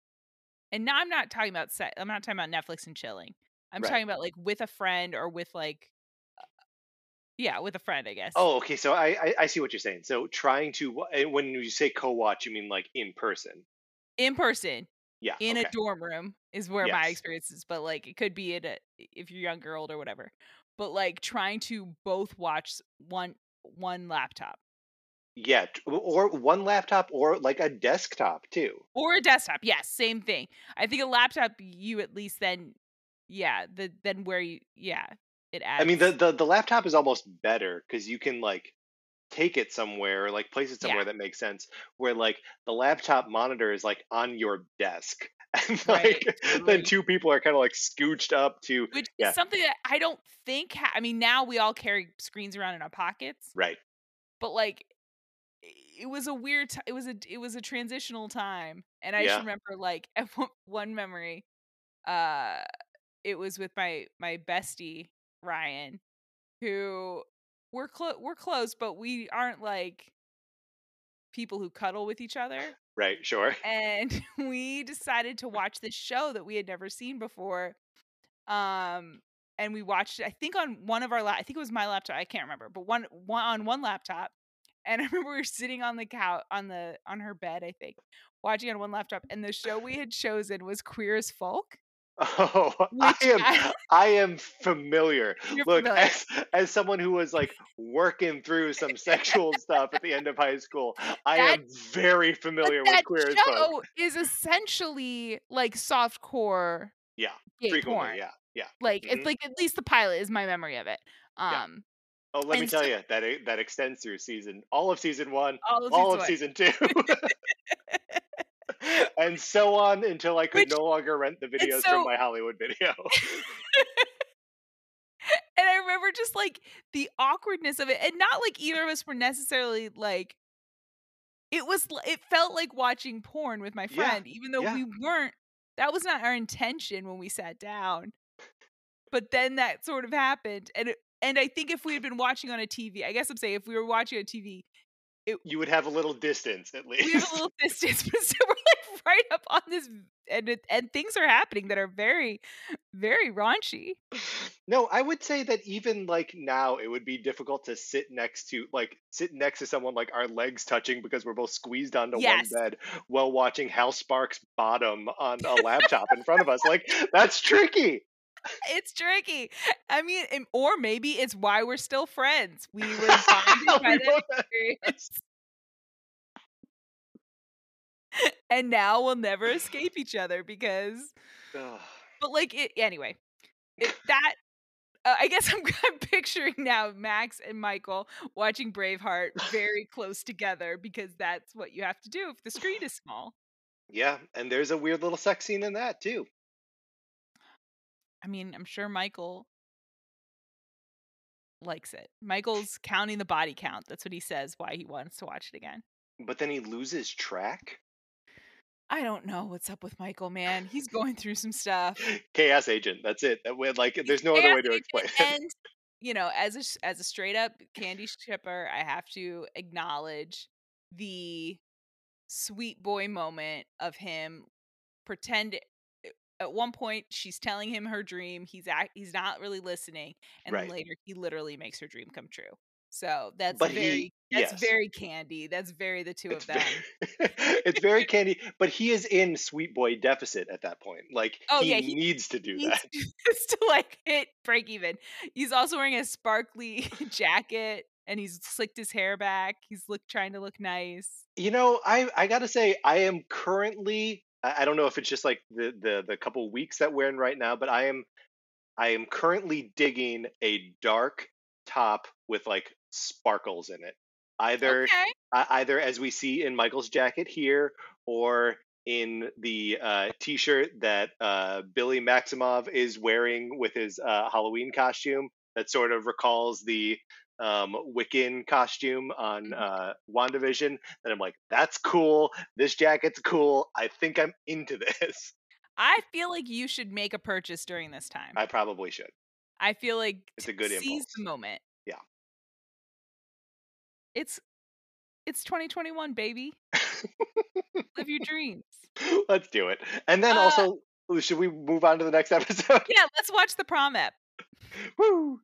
S1: And now I'm not talking about set. I'm not talking about Netflix and chilling. I'm
S2: Right.
S1: talking about like with a friend or with like, uh, yeah, with a friend, I guess.
S2: Oh, okay. So I, I I see what you're saying. So trying to eh, when you say co-watch, you mean like in person?
S1: in person
S2: Yeah.
S1: in
S2: okay.
S1: a dorm room is where my experience is. But like it could be at a, if you're younger, old, or whatever. But like trying to both watch one one laptop
S2: Yeah, or one laptop or like a desktop too.
S1: or a desktop. Yes, same thing. I think a laptop you at least then, yeah, the then where you yeah it adds.
S2: I mean, the the, the laptop is almost better because you can like take it somewhere or like place it somewhere
S1: Yeah.
S2: that makes sense. Where like the laptop monitor is like on your desk, and
S1: Right,
S2: like
S1: totally.
S2: then two people are kind of like scooched up to
S1: which
S2: yeah.
S1: is something that I don't think. Ha- I mean, now we all carry screens around in our pockets,
S2: right.
S1: but like it was a weird t- it was a it was a transitional time and i
S2: Yeah.
S1: just remember like one- memory uh it was with my my bestie ryan who we're close we're close but we aren't like people who cuddle with each other
S2: Right. Sure.
S1: and we decided to watch this show that we had never seen before um and we watched it i think on one of our la- i think it was my laptop i can't remember but one, one on one laptop and i remember we were sitting on the couch on the on her bed i think watching on one laptop and the show we had chosen was queer as folk
S2: Oh, I am
S1: I-
S2: I am familiar. Look,
S1: familiar.
S2: as as someone who was like working through some sexual stuff at the end of high school, I
S1: That-
S2: am very familiar with queer as folk.
S1: show is essentially like soft core
S2: Yeah, frequently,
S1: porn
S2: yeah, yeah.
S1: like
S2: Mhm.
S1: it's like at least the pilot is my memory of it
S2: Yeah. Oh, let me tell
S1: so-
S2: you that that extends through season all of season one,
S1: all of
S2: all of
S1: season
S2: season two, and so on until I could
S1: Which-
S2: no longer rent the videos
S1: so-
S2: from my Hollywood video.
S1: and I remember just like the awkwardness of it, and not like either of us were necessarily like. It was. It felt like watching porn with my
S2: Yeah,
S1: friend, even though
S2: yeah.
S1: we weren't. That was not our intention when we sat down. But then that sort of happened, and it, and I think if we had been watching on a TV, I guess I'm saying if we were watching on TV,
S2: you would have a little distance at least.
S1: we have a little distance, but so we're like right up on this, and it, and things are happening that are very, very raunchy.
S2: No, I would say that even like now, it would be difficult to sit next to like sit next to someone like our legs touching because we're both squeezed onto
S1: Yes.
S2: one bed while watching Hal Sparks' bottom on a laptop in front of us. Like that's tricky.
S1: It's tricky. I mean, or maybe it's why we're still friends. We were bonded by
S2: We
S1: that
S2: both-
S1: experience. and now we'll never escape each other because but like it anyway it, that uh, i guess I'm, I'm picturing now max and michael watching braveheart very close together because that's what you have to do if the screen is small
S2: yeah, and there's a weird little sex scene in that too.
S1: I mean i'm sure michael likes it michael's counting the body count that's what he says why he wants to watch it again
S2: But then he loses track.
S1: I don't know what's up with Michael, man. He's going through some stuff.
S2: Chaos agent. That's it. That way, like, there's no other way to explain it.
S1: And you know, as a as a straight up candy shipper, I have to acknowledge the sweet boy moment of him pretend at one point she's telling him her dream he's act, he's not really listening and
S2: Right.
S1: then later he literally makes her dream come true so that's
S2: But he-
S1: very that's
S2: yes.
S1: very candy that's very the two
S2: It's
S1: of them
S2: very, it's very candy, but he is in sweet boy deficit at that point. Like
S1: Oh,
S2: he,
S1: yeah, he
S2: needs to do
S1: He
S2: that.
S1: needs to like hit break even. He's also wearing a sparkly jacket and he's slicked his hair back. He's look trying to look nice.
S2: You know, I I gotta say, I am currently. I don't know if it's just like the the the couple weeks that we're in right now, but I am I am currently digging a dark top with like sparkles in it. Either
S1: Okay.
S2: uh, either as we see in Michael's jacket here, or in the uh, T-shirt that uh, Billy Maximoff is wearing with his uh, Halloween costume, that sort of recalls the um, Wiccan costume on
S1: Mhm.
S2: uh, WandaVision. And I'm like, that's cool. This jacket's cool. I think I'm into this.
S1: I feel like you should make a purchase during this time.
S2: I probably should.
S1: I feel like
S2: It's a good
S1: seize
S2: impulse.
S1: the moment.
S2: Yeah.
S1: It's it's 2021, baby. Live your dreams.
S2: Let's do it. And then
S1: Uh,
S2: also, should we move on to the next episode?
S1: Yeah, let's watch the prom ep.
S2: Woo!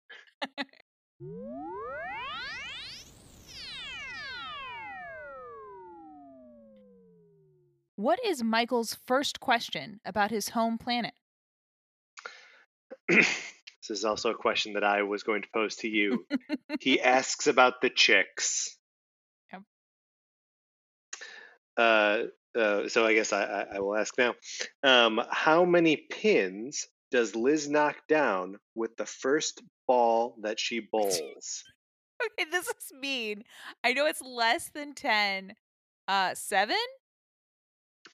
S1: What is Michael's first question about his home planet?
S2: this is also a question that I was going to pose to you. he asks about the chicks.
S1: Yep.
S2: Uh, uh, so I guess I, I, I will ask now. Um, how many pins does Liz knock down with the first ball that she bowls?
S1: Okay, this is mean. I know it's less than 10. Uh, seven?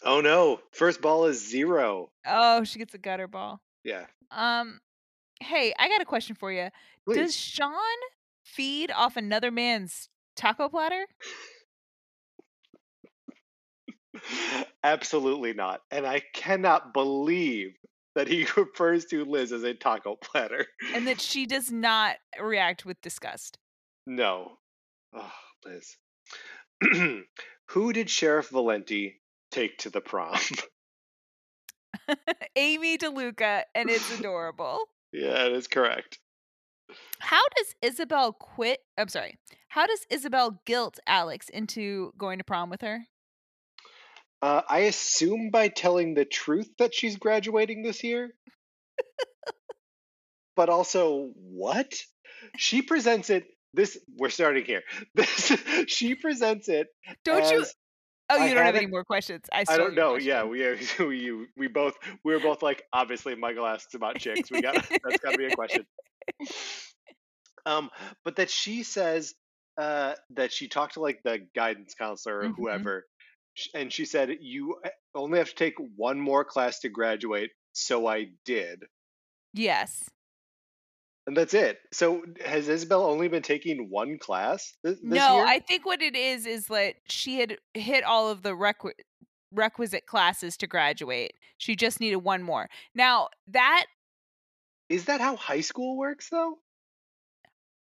S2: oh no, first ball is zero.
S1: Oh, she gets a gutter ball.
S2: Yeah,
S1: Um, hey, I got a question for you. Does. Sean feed off another man's taco platter?
S2: Absolutely not. And I cannot believe that he refers to Liz as a taco platter.
S1: And that she does not react with disgust.
S2: No. Oh, Liz. Who did Sheriff Valenti take to the prom?
S1: Amy DeLuca, and it's adorable.
S2: yeah, that is correct.
S1: How does Isabel quit? I'm sorry. How does Isabel guilt Alex into going to prom with her?
S2: Uh, I assume by telling the truth that she's graduating this year. but also, what? She presents it. This we're starting here. This she presents it.
S1: Don't you? Oh,
S2: I
S1: you don't have any more questions. I,
S2: I don't know. Yeah, we we we both we were both like obviously Michael asks about chicks. We got that's got to be a question. Um, but that she says uh that she talked to like the guidance counselor or
S1: Mhm.
S2: whoever, and she said you uh, only have to take one more class to graduate. So I did,
S1: Yes.
S2: and that's it. So has Isabel only been taking one class this, this
S1: no,
S2: year?
S1: I think what it is is that she had hit all of the requi- requisite classes to graduate. She just needed one more. Now, that
S2: Is that how high school works though?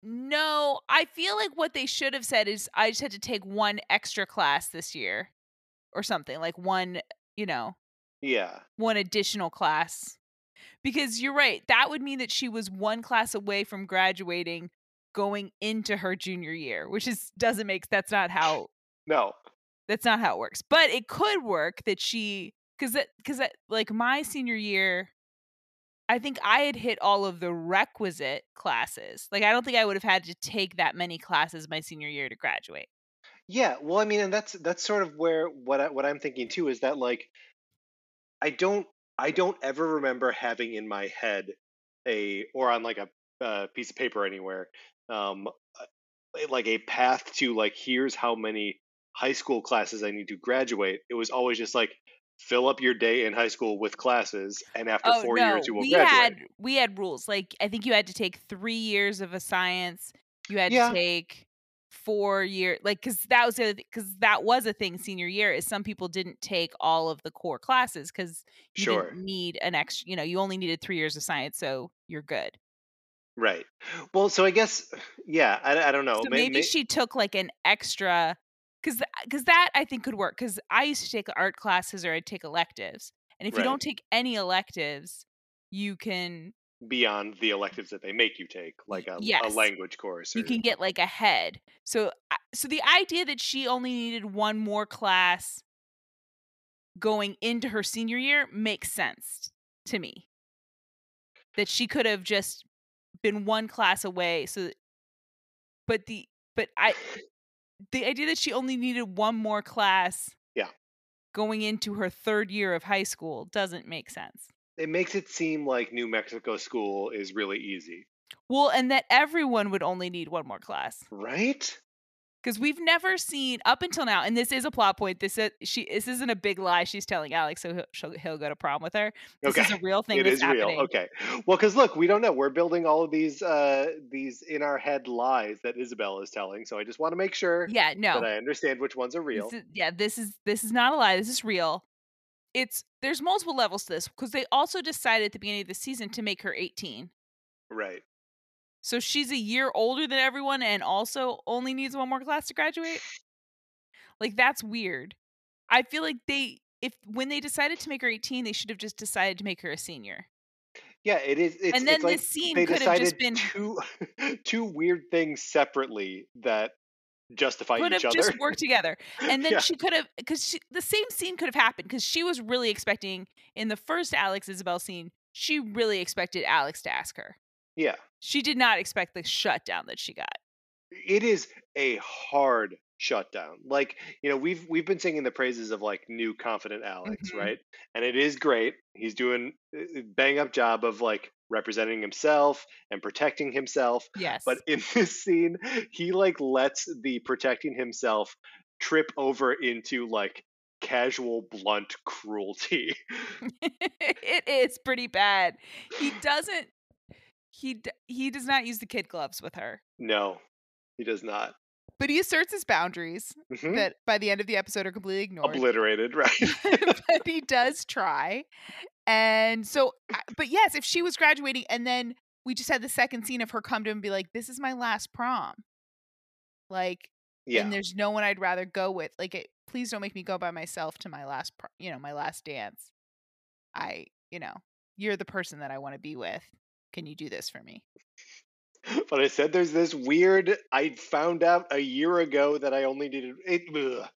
S1: no, I feel like what they should have said is I just had to take one extra class this year or something, like one, you know,
S2: Yeah.
S1: one additional class. Because you're right, that would mean that she was one class away from graduating going into her junior year, which is doesn't make that's not how
S2: No.
S1: that's not how it works. But it could work that she because that because that like my senior year, I think I had hit all of the requisite classes. Like I don't think I would have had to take that many classes my senior year to graduate.
S2: Yeah, well, I mean, and that's that's sort of where what I, what I'm thinking too is that like I don't I don't ever remember having in my head a or on like a uh, piece of paper anywhere um like a path to like here's how many high school classes I need to graduate. It was always just like fill up your day in high school with classes, and after
S1: Oh
S2: four
S1: no,
S2: years you will
S1: we
S2: graduate.
S1: had we had rules. Like I think you had to take three years of a science. You had
S2: Yeah.
S1: to take four year like because that was because that was a thing senior year is some people didn't take all of the core classes because you
S2: Sure.
S1: didn't need an extra you know you only needed three years of science so you're good
S2: Right. Well, so I guess yeah, I, I don't know.
S1: so
S2: May-
S1: maybe she took like an extra because because that i think could work because i used to take art classes or i'd take electives and if you don't take any electives you can
S2: beyond the electives that they make you take, like a, a language course.
S1: you can get like ahead. So so the idea that she only needed one more class going into her senior year makes sense to me. That she could have just been one class away so but the but I the idea that she only needed one more class
S2: Yeah.
S1: going into her third year of high school doesn't make sense.
S2: It makes it seem like New Mexico school is really easy.
S1: Well, and that everyone would only need one more class.
S2: Right?
S1: because we've never seen up until now, and this is a plot point. This is she. This isn't a big lie she's telling Alex, so he'll, he'll go to prom with her. This
S2: Okay.
S1: is a real thing
S2: It
S1: that's
S2: is
S1: happening.
S2: real. Okay. Well, because look, we don't know. We're building all of these uh these in our head lies that Isabel is telling. So I just want to make sure
S1: Yeah, no.
S2: that I understand which ones are real.
S1: This is, yeah, this is this is not a lie. This is real. It's there's multiple levels to this because they also decided at the beginning of the season to make her 18.
S2: Right.
S1: So she's a year older than everyone and also only needs one more class to graduate. Like that's weird. I feel like they if when they decided to make her 18, they should have just decided to make her a senior.
S2: Yeah, it is. It's,
S1: and then
S2: it's like
S1: this scene
S2: they
S1: could have
S2: decided
S1: just been
S2: two two weird things separately that justify
S1: could
S2: each
S1: have
S2: other.
S1: just worked together. And then
S2: Yeah.
S1: she could have because the same scene could have happened because she was really expecting in the first Alex Isabel scene, she really expected Alex to ask her.
S2: yeah,
S1: She did not expect the shutdown that she got.
S2: it is a hard shutdown. Like you know, we've we've been singing the praises of like new confident Alex,
S1: Mhm.
S2: right? And it is great. He's doing a bang up job of like representing himself and protecting himself.
S1: Yes.
S2: But in this scene, he like lets the protecting himself trip over into like casual blunt cruelty.
S1: it is pretty bad. He doesn't he d- he does not use the kid gloves with her.
S2: no, he does not.
S1: But he asserts his boundaries
S2: Mhm.
S1: that by the end of the episode are completely ignored.
S2: Obliterated, right?
S1: but he does try. And so, but yes, if she was graduating and then we just had the second scene of her come to him and be like, this is my last prom. Like,
S2: yeah.
S1: and there's no one I'd rather go with. Like, it, please don't make me go by myself to my last, pr- you know, my last dance. I, you know, you're the person that I want to be with. Can you do this for me?
S2: But I said there's this weird. I found out a year ago that I only needed it.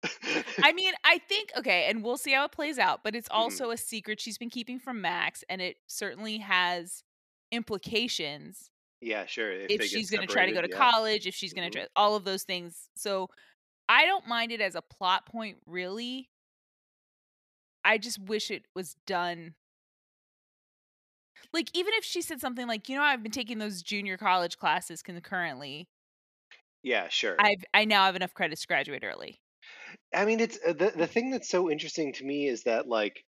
S1: I mean, I think okay, and we'll see how it plays out, but it's
S2: Mhm.
S1: also a secret she's been keeping from Max, and it certainly has implications
S2: yeah, sure. If,
S1: if she's going to try to go to
S2: yeah.
S1: college, if she's going to try all of those things. So I don't mind it as a plot point, really. I just wish it was done. Like, even if she said something like, you know, I've been taking those junior college classes concurrently.
S2: Yeah, sure.
S1: I've I now have enough credits to graduate early.
S2: I mean, it's uh, the the thing that's so interesting to me is that like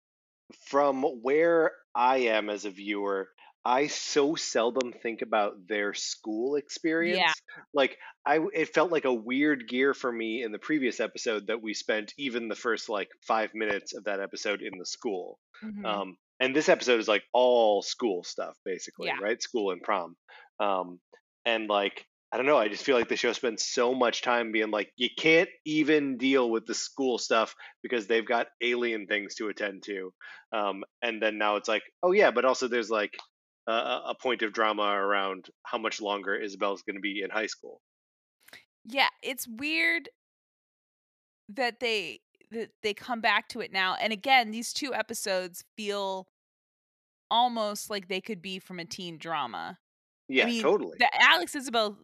S2: from where I am as a viewer, I so seldom think about their school experience. Yeah. Like I it felt like a weird gear for me in the previous episode that we spent even the first like 5 minutes of that episode in the school.
S1: Mhm.
S2: Um and this episode is like all school stuff basically,
S1: Yeah.
S2: right? School and prom. Um and like I don't know, I just feel like the show spends so much time being like you can't even deal with the school stuff because they've got alien things to attend to. Um and then now it's like, oh yeah, but also there's like a, a point of drama around how much longer Isabel's going to be in high school.
S1: Yeah, it's weird that they that they come back to it now. And again, these two episodes feel almost like they could be from a teen drama.
S2: Yeah,
S1: I mean,
S2: totally.
S1: The Alex Isabel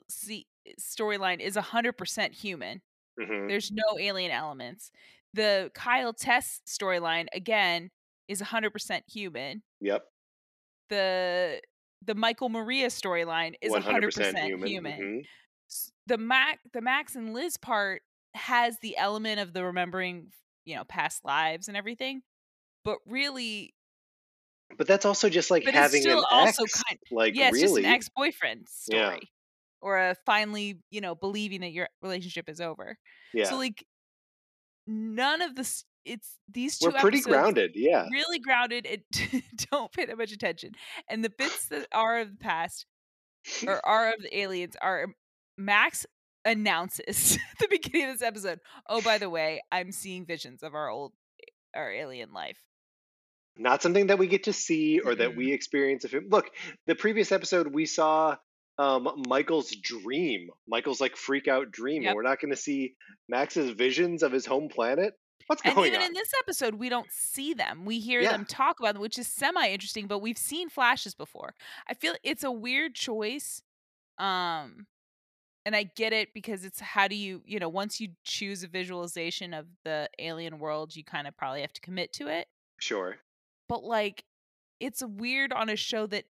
S1: storyline is 100% human.
S2: hmm
S1: There's no alien elements. The Kyle Tess storyline again is 100% human.
S2: Yep.
S1: The the Michael Maria storyline is 100%,
S2: 100%
S1: human.
S2: human. Mhm.
S1: the Mac the Max and Liz part has the element of the remembering, you know, past lives and everything. But really,
S2: But that's also just like having
S1: still
S2: an
S1: also
S2: ex.
S1: kind-
S2: like
S1: yeah, it's
S2: really.
S1: just an ex-boyfriend
S2: Yeah.
S1: story. Or a finally, you know, believing that your relationship is over.
S2: yeah.
S1: So like none of this it's these 2
S2: We're pretty grounded. Yeah.
S1: really grounded and don't pay that much attention. And the bits that are of the past or are of the aliens are um, Max announces at the beginning of this episode, oh by the way, I'm seeing visions of our old our alien life.
S2: Not something that we get to see or that
S1: Mm-mm.
S2: we experience. If it, look, the previous episode we saw um, Michael's dream, Michael's like freak out dream,
S1: Yep.
S2: and we're not going to see Max's visions of his home planet. What's
S1: And
S2: going
S1: even
S2: on?
S1: in this episode, we don't see them. We hear
S2: Yeah.
S1: them talk about them, which is semi interesting, but we've seen flashes before. I feel it's a weird choice. Um and I get it because it's how do you, you know, once you choose a visualization of the alien world, you kind of probably have to commit to it.
S2: sure.
S1: But like it's weird on a show that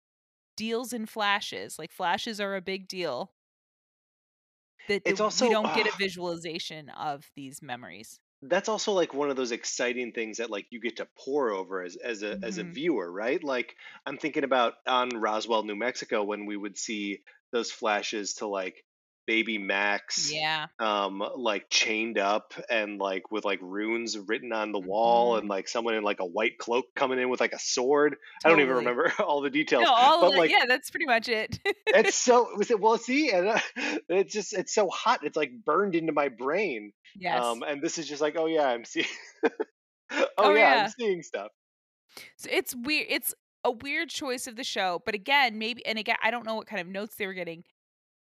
S1: deals in flashes. Like flashes are a big deal. That
S2: It's also
S1: we don't get a
S2: ah,
S1: visualization of these memories.
S2: that's also like one of those exciting things that like you get to pour over as as a as a
S1: Mhm.
S2: viewer, right? Like I'm thinking about on Roswell, New Mexico, when we would see those flashes to like baby Max
S1: Yeah.
S2: um like chained up and like with like runes written on the wall and
S1: Mhm.
S2: like someone in like a white cloak coming in with like a sword. I don't even remember all the details,
S1: No, all
S2: but like
S1: Yeah, that's pretty much it.
S2: it's so was it well see and uh, it's just it's so hot it's like burned into my brain
S1: Yes.
S2: um and this is just like oh yeah i'm seeing oh
S1: Oh
S2: yeah i'm seeing stuff
S1: So it's weird. It's a weird choice of the show, but again, maybe and again, I don't know what kind of notes they were getting.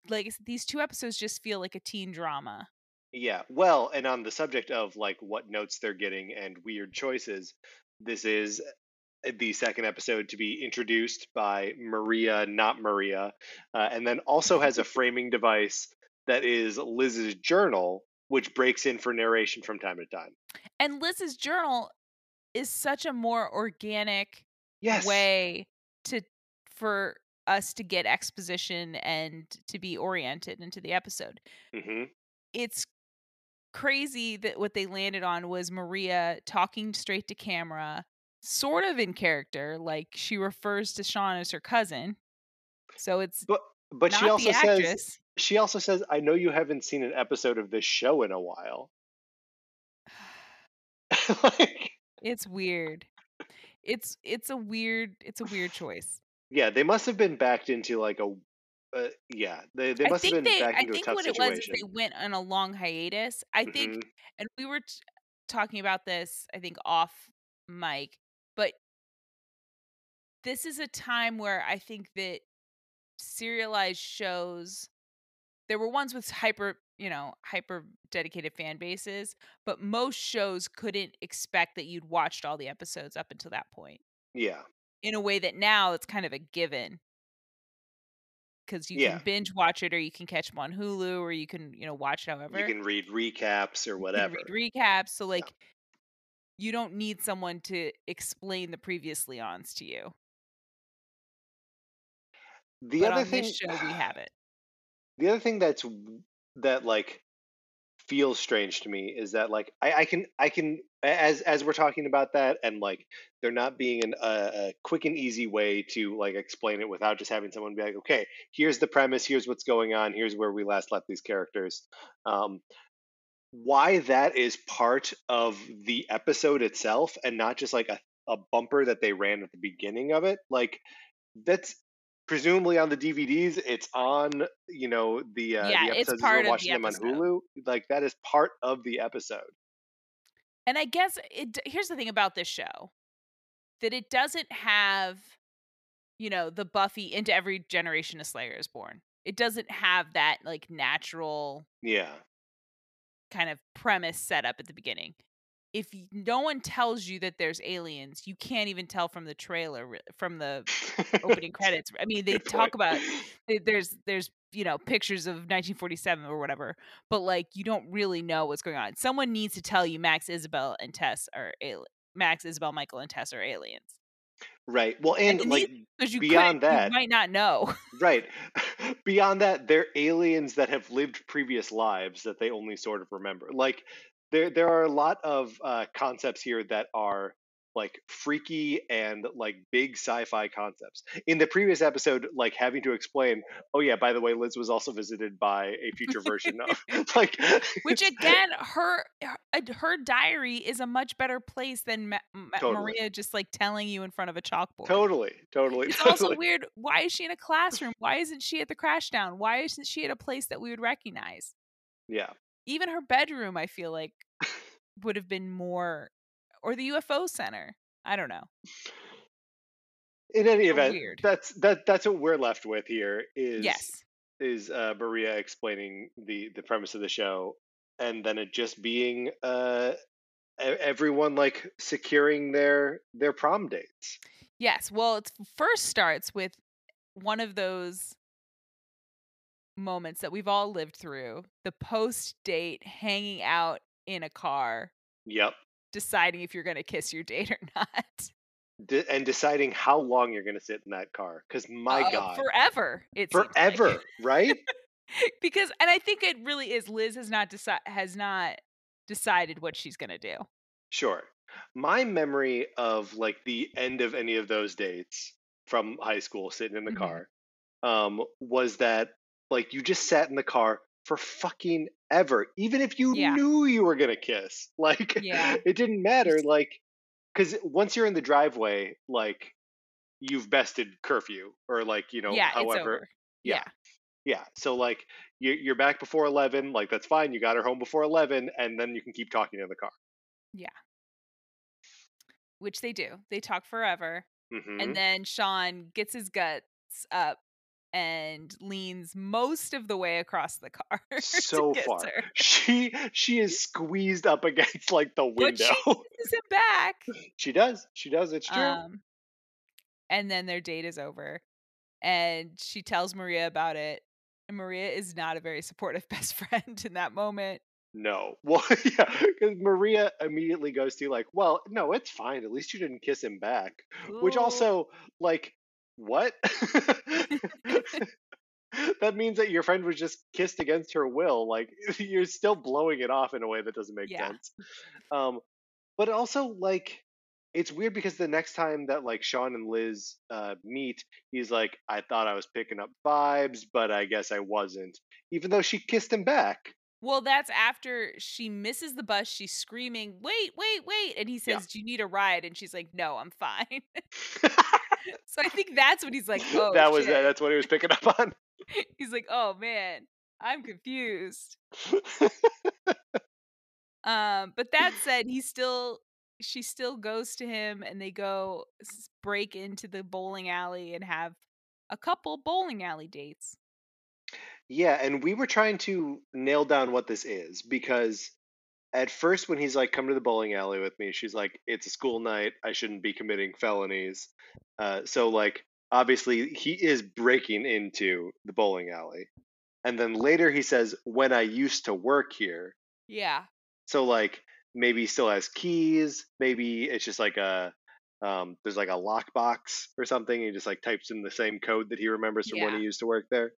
S1: Like these two episodes just feel like a teen drama.
S2: yeah well and on the subject of like what notes they're getting and weird choices this is uh, the second episode to be introduced by maria not maria uh, and then also has a framing device that is liz's journal which breaks in for narration from time to time
S1: And Liz's journal is such a more organic
S2: yes
S1: way to for us to get exposition and to be oriented into the episode.
S2: hmm
S1: It's crazy that what they landed on was Maria talking straight to camera, sort of in character, like she refers to Sean as her cousin. So it's
S2: But but she also says she also says, "I know you haven't seen an episode of this show in a while." like,
S1: It's weird. It's it's a weird it's a weird choice.
S2: Yeah, they must have been backed into like a uh, yeah, they they must have been
S1: they
S2: backed
S1: I
S2: into a
S1: think
S2: tough
S1: what it was is
S2: situation.
S1: they went on a long hiatus. I think
S2: hmm
S1: and we were t- talking about this I think off mic, but this is a time where I think that serialized shows there were ones with hyper you know hyper dedicated fan bases but most shows couldn't expect that you'd watched all the episodes up until that point
S2: Yeah,
S1: in a way that now it's kind of a given. Because you
S2: yeah,
S1: can binge watch it or you can catch them on hulu or you can you know watch it however.
S2: you can read recaps or
S1: you can
S2: whatever.
S1: read recaps so
S2: Yeah.
S1: like you don't need someone to explain the previously ons to you.
S2: The
S1: but
S2: other
S1: on
S2: thing,
S1: this show we have it.
S2: the other thing that's that like feels strange to me is that like I, I can I can as as we're talking about that and like there not being an, a, quick and easy way to like explain it without just having someone be like okay here's the premise here's what's going on here's where we last left these characters. Um, why that is part of the episode itself and not just like a, a bumper that they ran at the beginning of it like that's presumably on the DVDs. It's on, you know, the uh,
S1: yeah
S2: the
S1: it's
S2: episodes as
S1: part
S2: we're
S1: of the
S2: watching them on Hulu. Like that is part of the episode.
S1: And I guess it here's the thing about this show that it doesn't have, you know, the Buffy into every generation of Slayer is born. It doesn't have that like natural
S2: Yeah.
S1: kind of premise set up at the beginning. If no one tells you that there's aliens, you can't even tell from the trailer from the opening credits. I mean, they talk about there's there's you know pictures of 1947 or whatever, but like you don't really know what's going on. Someone needs to tell you Max, Isabel, and Tess are Max, Isabel, Michael, and Tess are aliens.
S2: Right. Well,
S1: And
S2: and like
S1: these
S2: beyond
S1: couldn't, you
S2: that,
S1: might not know.
S2: right. beyond that, they're aliens that have lived previous lives that they only sort of remember. Like there there are a lot of uh, concepts here that are like freaky and like big sci-fi concepts. In the previous episode, like having to explain, oh yeah, by the way, Liz was also visited by a future version of like
S1: Which again, her her- uh, diary is a much better place than Ma- Ma-
S2: Totally.
S1: Maria just like telling you in front of a chalkboard.
S2: totally, totally,
S1: It's also weird. Why is she in a classroom? Why isn't she at the Crashdown? Why isn't she at a place that we would recognize?
S2: Yeah.
S1: Even her bedroom, I feel like, would have been more, or the UFO center. I don't know.
S2: In any event,
S1: weird.
S2: that's that that's what we're left with here is
S1: Yes.
S2: is uh, Maria explaining the the premise of the show, and then it just being uh, everyone like securing their their prom dates.
S1: Yes. Well, it first starts with one of those moments that we've all lived through the post date hanging out in a car,
S2: Yep.
S1: deciding if you're going to kiss your date or not.
S2: de- and deciding how long you're going to sit in that car. Because my
S1: Uh,
S2: God,
S1: forever. It seems like.
S2: forever, right?
S1: because and I think it really is. Liz has not decided has not decided what she's gonna do.
S2: Sure. My memory of like the end of any of those dates from high school sitting in the
S1: Mhm.
S2: car um was that like you just sat in the car for fucking ever even if you
S1: Yeah.
S2: knew you were going to kiss. Like
S1: Yeah.
S2: it didn't matter like cuz once you're in the driveway like you've bested curfew or like, you know,
S1: yeah,
S2: however yeah.
S1: Yeah.
S2: yeah. So like you you're back before 11, like that's fine. You got her home before 11 and then you can keep talking in the car. Yeah.
S1: Which they do. They talk forever.
S2: Mhm.
S1: And then Sean gets his guts up and leans most of the way across the car.
S2: so far.
S1: her.
S2: She she is squeezed up against like the window.
S1: But she kisses him back.
S2: She does. She does. It's true.
S1: Um, and then their date is over, and she tells Maria about it. And Maria is not a very supportive best friend in that moment.
S2: no. Well, yeah, because Maria immediately goes to like, well, no, it's fine. At least you didn't kiss him back. Which also, like, what? That means that your friend was just kissed against her will. Like, you're still blowing it off in a way that doesn't make
S1: Yeah.
S2: sense. Um, but also, like, it's weird because the next time that like Sean and Liz uh, meet, he's like, "I thought I was picking up vibes, but I guess I wasn't." Even though she kissed him back.
S1: Well, that's after she misses the bus. She's screaming, "Wait, wait, wait!" And he
S2: Yeah.
S1: says, "Do you need a ride?" And she's like, "No, I'm fine." so I think that's what he's like, "Oh,
S2: that was
S1: shit."
S2: that's what he was picking up on.
S1: He's like, "Oh man, I'm confused." Um, but that said, he still she still goes to him and they go break into the bowling alley and have a couple bowling alley dates.
S2: Yeah, and we were trying to nail down what this is because at first when he's like come to the bowling alley with me, she's like it's a school night, I shouldn't be committing felonies. Uh so like obviously he is breaking into the bowling alley. And then later he says when I used to work here.
S1: Yeah.
S2: So like maybe he still has keys, maybe it's just like a um there's like a lockbox or something. He just like types in the same code that he remembers from when he used to work there.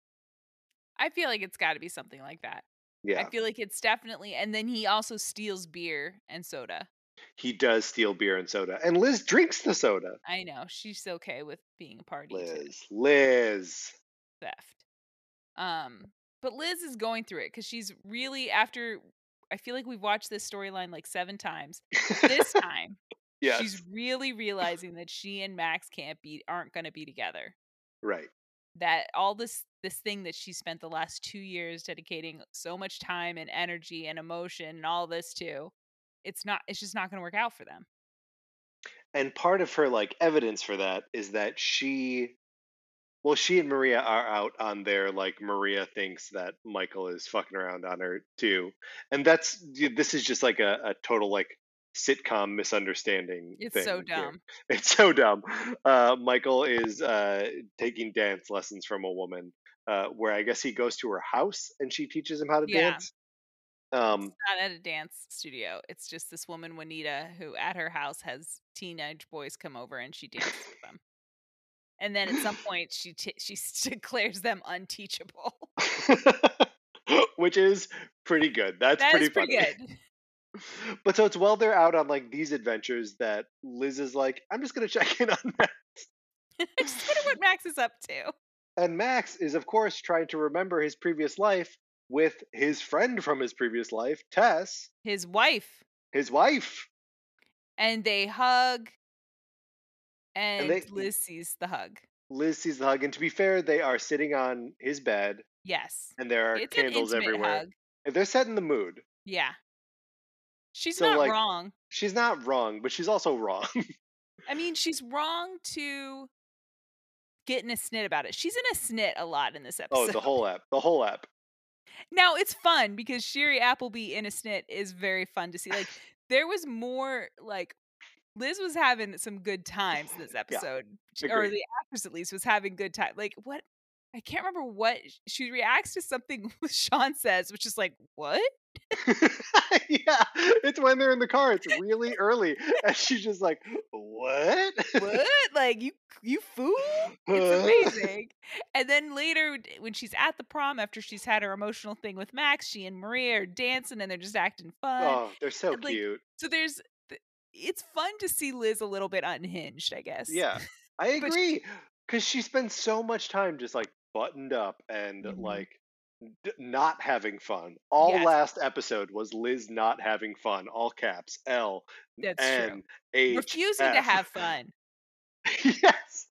S1: I feel like it's got to be something like that.
S2: Yeah.
S1: I feel like it's definitely and then he also steals beer and soda.
S2: He does steal beer and soda, and Liz drinks the soda.
S1: I know she's okay with being a party
S2: Liz, Liz.
S1: theft. Um, but Liz is going through it because she's really after. I feel like we've watched this storyline like seven times. This time,
S2: yes,
S1: she's really realizing that she and Max can't be aren't going to be together.
S2: right.
S1: That all this this thing that she spent the last two years dedicating so much time and energy and emotion and all this to, it's not. It's just not going to work out for them.
S2: And part of her like evidence for that is that she, well, she and Maria are out on their like Maria thinks that Michael is fucking around on her too, and that's this is just like a, a total like sitcom misunderstanding.
S1: It's so
S2: here.
S1: dumb.
S2: It's so dumb. Uh, Michael is uh, taking dance lessons from a woman, uh, where I guess he goes to her house and she teaches him how to
S1: Yeah.
S2: dance. Um,
S1: Not at a dance studio. It's just this woman Juanita who at her house has teenage boys come over and she dances with them. And then at some point she t- she declares them unteachable.
S2: which is pretty good. That's
S1: That
S2: pretty
S1: pretty
S2: funny.
S1: good.
S2: But so it's while they're out on like these adventures that Liz is like, I'm just gonna check in on Max.
S1: I just wonder what Max is up to.
S2: And Max is of course trying to remember his previous life with his friend from his previous life, Tess,
S1: His wife.
S2: his wife.
S1: And they hug. And,
S2: they-
S1: Liz sees the hug.
S2: Liz sees the hug, and to be fair, they are sitting on his bed,
S1: Yes.
S2: and there are
S1: It's an
S2: candles everywhere.
S1: hug.
S2: And They're setting the mood.
S1: Yeah. She's
S2: So,
S1: not
S2: like-
S1: wrong.
S2: She's not wrong, but she's also wrong.
S1: I mean, she's wrong to get in a snit about it. She's in a snit a lot in this oh, episode.
S2: oh, the whole app, the whole app.
S1: Now it's fun because Shiri Appleby in a snit is very fun to see. Like there was more like Liz was having some good times in this episode, She- or the actress at least was having good time. Like what? I can't remember what she reacts to something Sean says, which is like what?
S2: yeah, it's when they're in the car. It's really early, and she's just like, "What?" what?
S1: Like you you fool? It's uh. amazing. and then later when she's at the prom after she's had her emotional thing with Max, she and Maria are dancing and they're just acting fun.
S2: oh, they're so
S1: And, like,
S2: cute.
S1: So there's it's fun to see Liz a little bit unhinged, I guess.
S2: Yeah, I agree. Because she spends so much time just like buttoned up and
S1: Mhm.
S2: like d- not having fun. All
S1: Yes.
S2: last episode was Liz not having fun. All caps. L
S1: That's true.
S2: N H.
S1: Refusing to have fun.
S2: yes.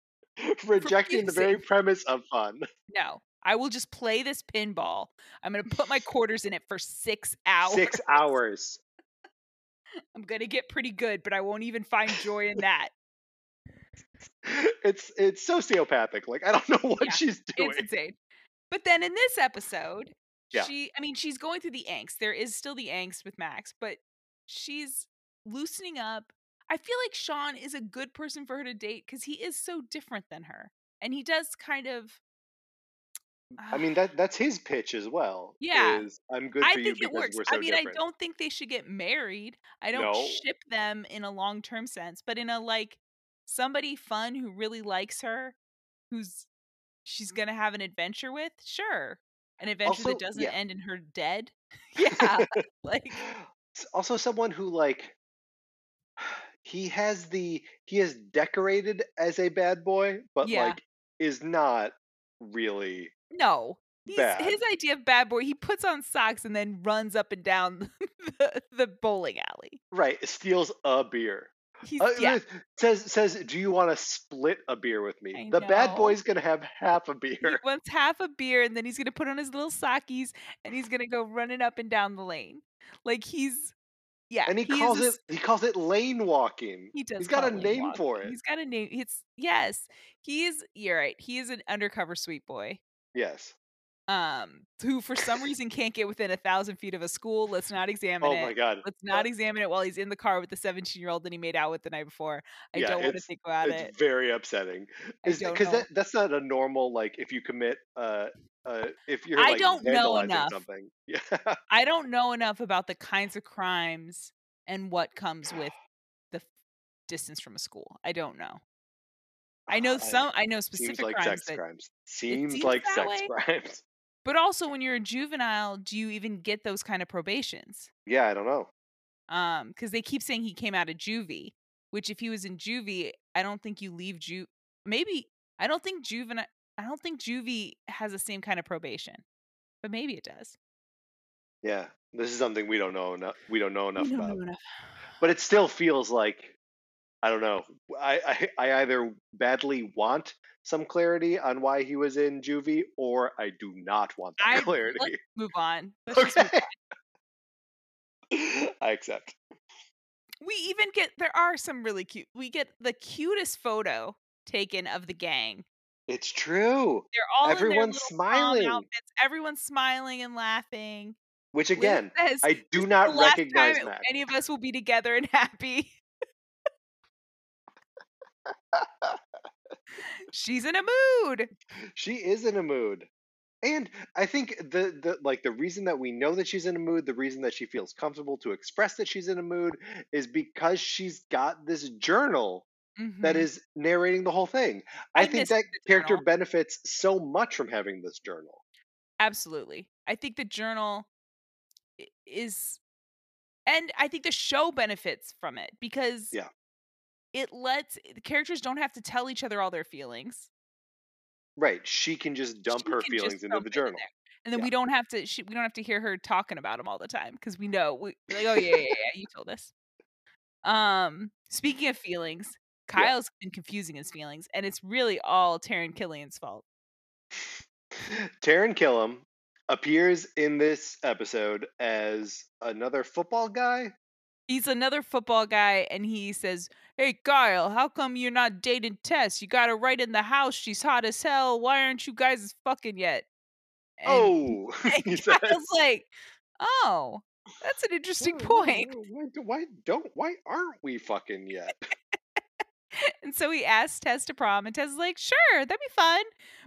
S2: Rejecting the very premise of fun.
S1: No. I will just play this pinball. I'm going to put my quarters in it for 6 hours.
S2: Six hours.
S1: I'm going to get pretty good, but I won't even find joy in that.
S2: It's it's sociopathic. Like I don't know what
S1: Yeah,
S2: she's doing.
S1: It's insane. But then in this episode,
S2: Yeah.
S1: she I mean, she's going through the angst. There is still the angst with Max, but she's loosening up. I feel like Sean is a good person for her to date because he is so different than her. And he does kind of
S2: I mean that that's his pitch as well.
S1: Yeah.
S2: is, I'm good
S1: I
S2: for you
S1: think it
S2: because
S1: works.
S2: we're so
S1: I mean,
S2: different.
S1: I don't think they should get married. I don't
S2: No.
S1: ship them in a long term sense, but in a like somebody fun who really likes her, who's she's mm-hmm. gonna have an adventure with, sure. An adventure
S2: Also,
S1: that doesn't
S2: yeah.
S1: end in her dead. Yeah. like
S2: also someone who like he has the he is decorated as a bad boy, but
S1: Yeah.
S2: like is not really
S1: no. His idea of bad boy, he puts on socks and then runs up and down the, the bowling alley.
S2: right. Steals a beer.
S1: He's
S2: Uh,
S1: yeah,
S2: says says, "Do you want to split a beer with me?"
S1: I
S2: the bad boy's gonna have half a beer.
S1: he wants half a beer and then he's gonna put on his little sockies and he's gonna go running up and down the lane. Like he's yeah,
S2: and he,
S1: is
S2: calls it
S1: s-
S2: he calls it lane walking.
S1: He does.
S2: He's got a name
S1: walking.
S2: for it.
S1: He's got a name. It's yes. He is. You're right. He is an undercover sweet boy.
S2: Yes.
S1: Um, who for some reason can't get within a thousand feet of a school. Let's not examine
S2: Oh
S1: it.
S2: my god.
S1: Let's not examine it while he's in the car with the 17 year old that he made out with the night before. I
S2: Yeah,
S1: don't want to think about
S2: it's
S1: it.
S2: very upsetting.
S1: I
S2: Because that, that's not a normal like if you commit uh uh if you're
S1: I
S2: like
S1: don't know enough.
S2: something. Yeah.
S1: I don't know enough about the kinds of crimes and what comes with the f- distance from a school. I don't know. I know some. I know
S2: Seems
S1: specific
S2: like
S1: crimes
S2: sex crimes. Seems,
S1: seems
S2: like sex
S1: way.
S2: crimes.
S1: But also, when you're a juvenile, do you even get those kind of probations?
S2: Yeah, I don't know.
S1: Um, because they keep saying he came out of juvie, which if he was in juvie, I don't think you leave ju. Maybe I don't think juvenile. I don't think juvie has the same kind of probation, but maybe it does.
S2: Yeah, this is something we don't know enough. We don't know enough
S1: don't
S2: about.
S1: know enough.
S2: But it still feels like I don't know. I, I I either badly want some clarity on why he was in juvie, or I do not want that
S1: I
S2: clarity.
S1: let's move on. Let's just move
S2: Okay. I accept.
S1: we even get there are some really cute. We get the cutest photo taken of the gang.
S2: It's true.
S1: They're all in
S2: Everyone's
S1: their
S2: smiling.
S1: outfits. Everyone's smiling and laughing.
S2: Which again,
S1: says,
S2: I do not recognize Max.
S1: Any of us will be together and happy. She's in a mood.
S2: She is in a mood. And I think the the like the reason that we know that she's in a mood, the reason that she feels comfortable to express that she's in a mood is because she's got this journal that
S1: Mhm.
S2: is narrating the whole thing. I,
S1: I
S2: think that character
S1: journal.
S2: benefits so much from having this journal.
S1: Absolutely. I think the journal is and I think the show benefits from it because
S2: Yeah.
S1: It lets the characters don't have to tell each other all their feelings.
S2: Right. She can just dump
S1: She
S2: her feelings into the
S1: it in
S2: journal.
S1: And then
S2: Yeah.
S1: we don't have to she, we don't have to hear her talking about them all the time because we know we like oh yeah, yeah yeah yeah you told us. Um speaking of feelings,
S2: Yeah.
S1: Kyle's been confusing his feelings and it's really all Taran Killam's fault.
S2: Taran Killam appears in this episode as another football guy.
S1: He's another football guy and he says, "Hey Kyle, how come you're not dating Tess? You got her right in the house. She's hot as hell. Why aren't you guys fucking yet?" And,
S2: oh,
S1: and
S2: he says.
S1: Like, "Oh, that's an interesting
S2: "Why-
S1: point."
S2: Why, why don't? Why aren't we fucking yet?
S1: And so he asks Tess to prom, and Tess is like, "Sure, that'd be fun."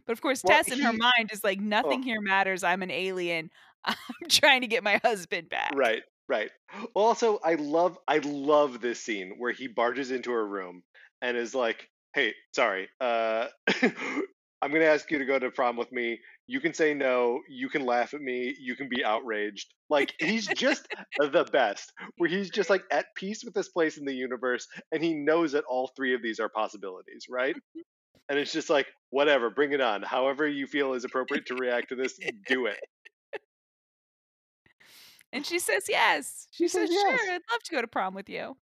S1: But of course,
S2: Well,
S1: Tess in her mind is like, oh. "Nothing
S2: Oh.
S1: here matters. I'm an alien. I'm trying to get my husband back."
S2: right. Right. Also, I love I love this scene where he barges into her room and is like, "Hey, sorry. Uh I'm going to ask you to go to prom with me. You can say no, you can laugh at me, you can be outraged." Like he's just the best. Where he's just like at peace with this place in the universe and he knows that all three of these are possibilities, right? And it's just like, whatever, bring it on. However you feel is appropriate to react to this, do it.
S1: And she says yes. She,
S2: She
S1: says,
S2: says yes.
S1: sure, I'd love to go to prom with you.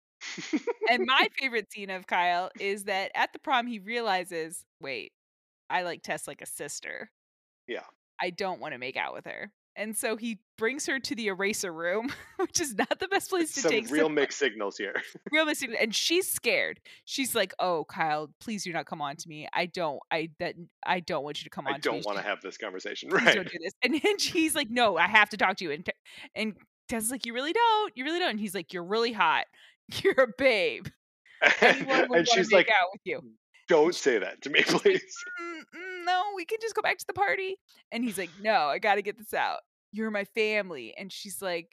S1: And my favorite scene of Kyle is that at the prom he realizes, wait, I like Tess like a sister.
S2: Yeah.
S1: I don't want to make out with her. And so he brings her to the eraser room, which is not the best place to
S2: Some
S1: take
S2: real mixed signals here.
S1: real mixed signal- and she's scared. She's like, "Oh, Kyle, please do not come on to me. I don't. I that I don't want you to come on
S2: I
S1: to me.
S2: don't want to have this conversation.
S1: please
S2: Right.
S1: don't do this." And then she's like, "No, I have to talk to you." And and Tess is like, "You really don't. You really don't." And he's like, "You're really hot. You're a babe. Anyone would
S2: and
S1: want to
S2: she's
S1: make
S2: like,
S1: out with you."
S2: don't say that to me, please.
S1: "Mm, mm, no, we can just go back to the party. And he's like, no, I got to get this out. You're my family. And she's like,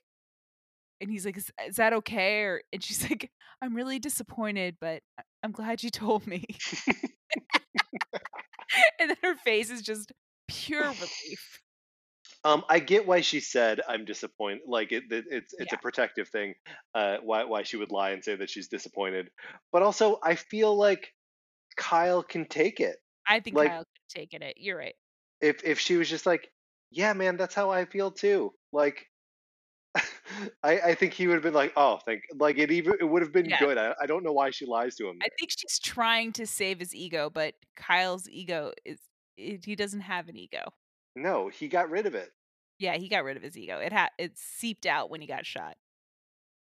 S1: and he's like, is, is that okay? Or and she's like, I'm really disappointed, but I'm glad you told me. and then her face is just pure relief.
S2: Um, I get why she said I'm disappointed. Like it, it it's it's
S1: Yeah.
S2: a protective thing. Uh, why why she would lie and say that she's disappointed. But also, I feel like Kyle can take it.
S1: I think
S2: Like-
S1: Kyle could have taken it. You're right.
S2: If if she was just like, yeah, man, that's how I feel too. Like, I I think he would have been like, oh, thank. Like it even it would have been
S1: Yeah.
S2: good. I, I don't know why she lies to him.
S1: I think she's trying to save his ego, but Kyle's ego is it, he doesn't have an ego.
S2: No, he got rid of it.
S1: Yeah, he got rid of his ego. It had it seeped out when he got shot.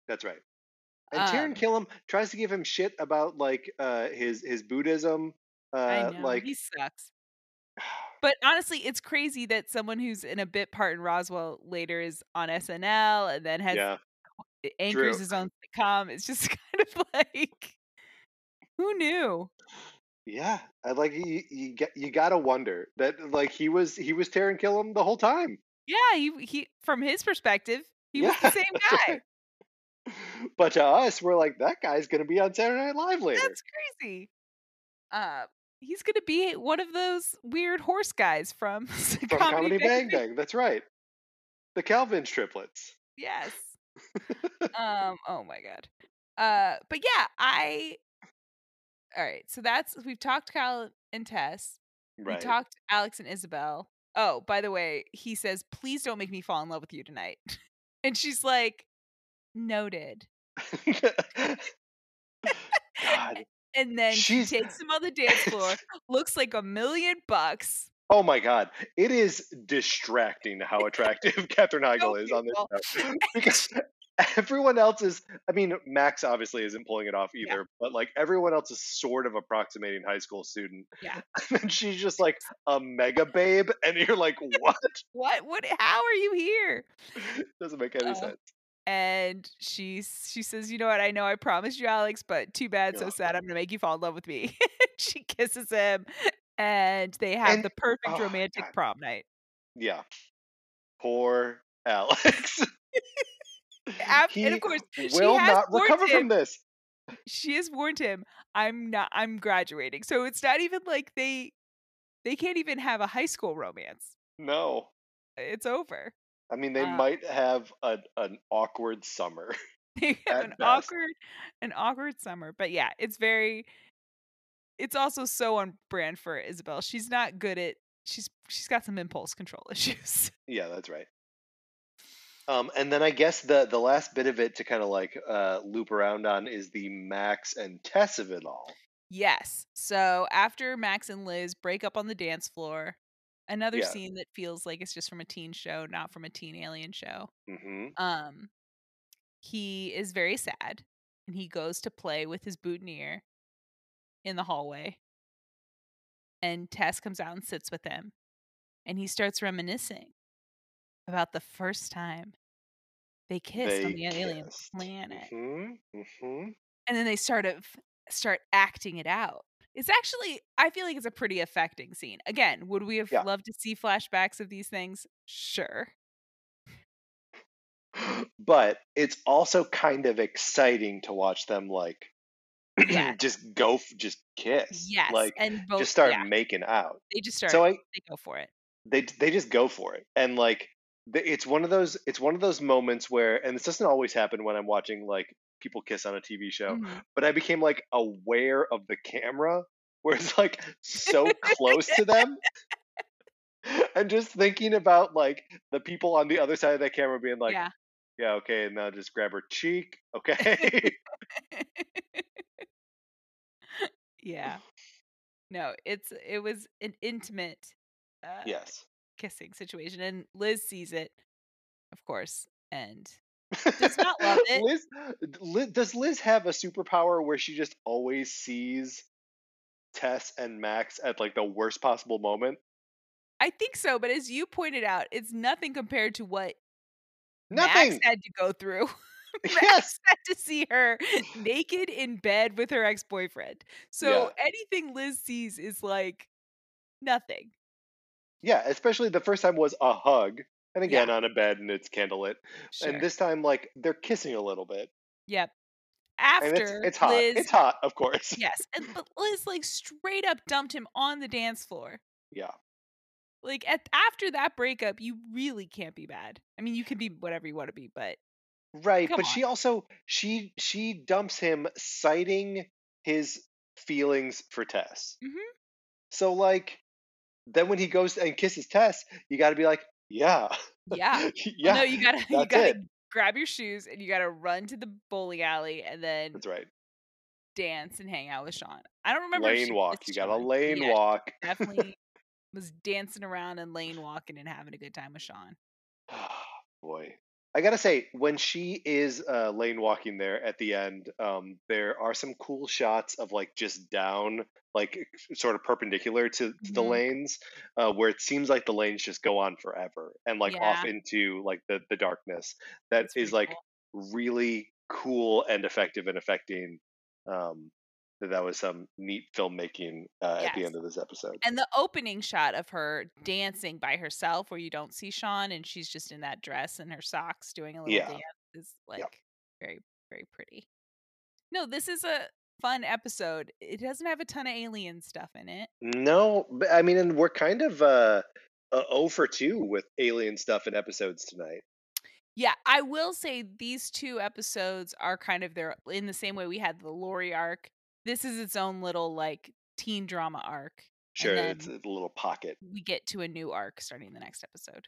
S2: That's right. And
S1: Um,
S2: Taran Killam tries to give him shit about like uh his his Buddhism. Uh
S1: I know
S2: like
S1: he sucks. But honestly, it's crazy that someone who's in a bit part in Roswell later is on SNL and then has
S2: yeah.
S1: anchors
S2: true.
S1: his own sitcom. It's just kind of like, who knew?
S2: Yeah. I like you you you gotta wonder that like he was he was Taran Killam the whole time.
S1: Yeah, he he from his perspective, he was the same guy.
S2: right. But to us, we're like, that guy's gonna be on Saturday Night Live later.
S1: That's crazy. Uh, he's gonna be one of those weird horse guys from,
S2: From
S1: Comedy,
S2: Comedy
S1: Bang
S2: Bang Bang. That's right. The Calvin's triplets.
S1: Yes. um. Oh my god. Uh. But yeah, I. All right. So that's we've talked Kyle and Tess.
S2: Right.
S1: We talked Alex and Isabel. Oh, by the way, he says, "Please don't make me fall in love with you tonight." and she's like, "Noted." And then
S2: She's-
S1: she takes him on the dance floor. looks like a million bucks.
S2: Oh my god. It is distracting how attractive Katherine Heigl is on this show. Because everyone else is I mean, Max obviously isn't pulling it off
S1: Yeah.
S2: either, but like everyone else is sort of approximating high school student.
S1: Yeah.
S2: And then she's just like a mega babe, and you're like, what?
S1: What? What? How are you here?
S2: Doesn't make any
S1: Uh,
S2: sense.
S1: And she she says, "You know what? I know I promised you, Alex, but too bad, so sad. I'm gonna make you fall in love with me." she kisses him, and they have
S2: And-
S1: the perfect
S2: oh,
S1: romantic
S2: God.
S1: prom night.
S2: Yeah. Poor Alex. He
S1: and of course, she
S2: will not recover
S1: him.
S2: from this.
S1: She has warned him, "I'm not. I'm graduating." So it's not even like they they can't even have a high school romance.
S2: No.
S1: It's over.
S2: I mean, they might have a, an awkward summer.
S1: They have an
S2: best.
S1: awkward an awkward summer. But yeah, it's very. It's also so on brand for Isabel. She's not good at. She's she's got some impulse control issues.
S2: Yeah, that's right. Um, and then I guess the the last bit of it to kind of like uh, loop around on is the Max and Tess of it all.
S1: Yes. So after Max and Liz break up on the dance floor, another
S2: Yeah.
S1: scene that feels like it's just from a teen show, not from a teen alien show.
S2: hmm
S1: Um, he is very sad, and he goes to play with his boutonniere in the hallway. And Tess comes out and sits with him, and he starts reminiscing about the first time they kissed on
S2: They
S1: the alien
S2: kissed.
S1: planet
S2: hmm hmm
S1: and then they sort of start acting it out. It's actually, I feel like it's a pretty affecting scene. Again, would we have
S2: Yeah.
S1: loved to see flashbacks of these things? Sure.
S2: but it's also kind of exciting to watch them like
S1: Yeah.
S2: just go f- just kiss
S1: Yes.
S2: like
S1: and both
S2: just start
S1: yeah,
S2: making out
S1: they just start
S2: so i
S1: they go for it.
S2: they they just go for it and like it's one of those it's one of those moments where and this doesn't always happen when i'm watching like people kiss on a tv show
S1: Mhm.
S2: but i became like aware of the camera where it's like so close to them and just thinking about like the people on the other side of that camera being like
S1: yeah.
S2: yeah okay and now just grab her cheek okay
S1: yeah. No, it's it was an intimate uh
S2: yes
S1: kissing situation and Liz sees it, of course, and Does not love it.
S2: Liz, Liz, does Liz have a superpower where she just always sees Tess and Max at like the worst possible moment?
S1: I think so, but as you pointed out, it's nothing compared to what
S2: Nothing.
S1: Max had to go through. Max
S2: Yes.
S1: had to see her naked in bed with her ex-boyfriend. So anything Liz sees is like nothing.
S2: Yeah, especially the first time was a hug, and
S1: Yeah.
S2: again on a bed and it's candlelit,
S1: Sure.
S2: and this time like they're kissing a little bit,
S1: yep.
S2: and
S1: After
S2: it's it's hot.
S1: Liz,
S2: It's hot, of course.
S1: yes, and but Liz like straight up dumped him on the dance floor.
S2: Yeah.
S1: Like at after that breakup, you really can't be bad. I mean, you can be whatever you want to be, but
S2: Right, but she also she she dumps him citing his feelings for Tess.
S1: Mhm.
S2: So like then when he goes and kisses Tess, you got to be like, yeah.
S1: yeah. Well,
S2: yeah.
S1: no, you gotta you gotta
S2: it.
S1: grab your shoes and you gotta run to the bowling alley and then
S2: That's right.
S1: dance and hang out with Sean. I don't remember.
S2: Lane walk. You got
S1: Sean.
S2: lane
S1: Yeah,
S2: walk.
S1: Definitely was dancing around and lane walking and having a good time with Sean.
S2: Boy. I gotta say, when she is uh, lane walking there at the end, um, there are some cool shots of like just down, like sort of perpendicular to, to the lanes, uh, where it seems like the lanes just go on forever and like off into like the, the darkness. That
S1: That's
S2: is like
S1: cool.
S2: really cool and effective and affecting. Um, that that was some neat filmmaking uh, at the end of this episode.
S1: And the opening shot of her dancing by herself, where you don't see Sean and she's just in that dress and her socks doing a little
S2: Yeah.
S1: dance, is like
S2: Yep.
S1: very, very pretty. No, this is a fun episode. It doesn't have a ton of alien stuff in it.
S2: No, but I mean, and we're kind of uh, uh 0 for 2 with alien stuff in episodes tonight.
S1: Yeah, I will say these two episodes are kind of their in the same way we had the Laurie arc. This is its own little like teen drama arc.
S2: Sure, it's a little pocket.
S1: we get to a new arc starting the next episode.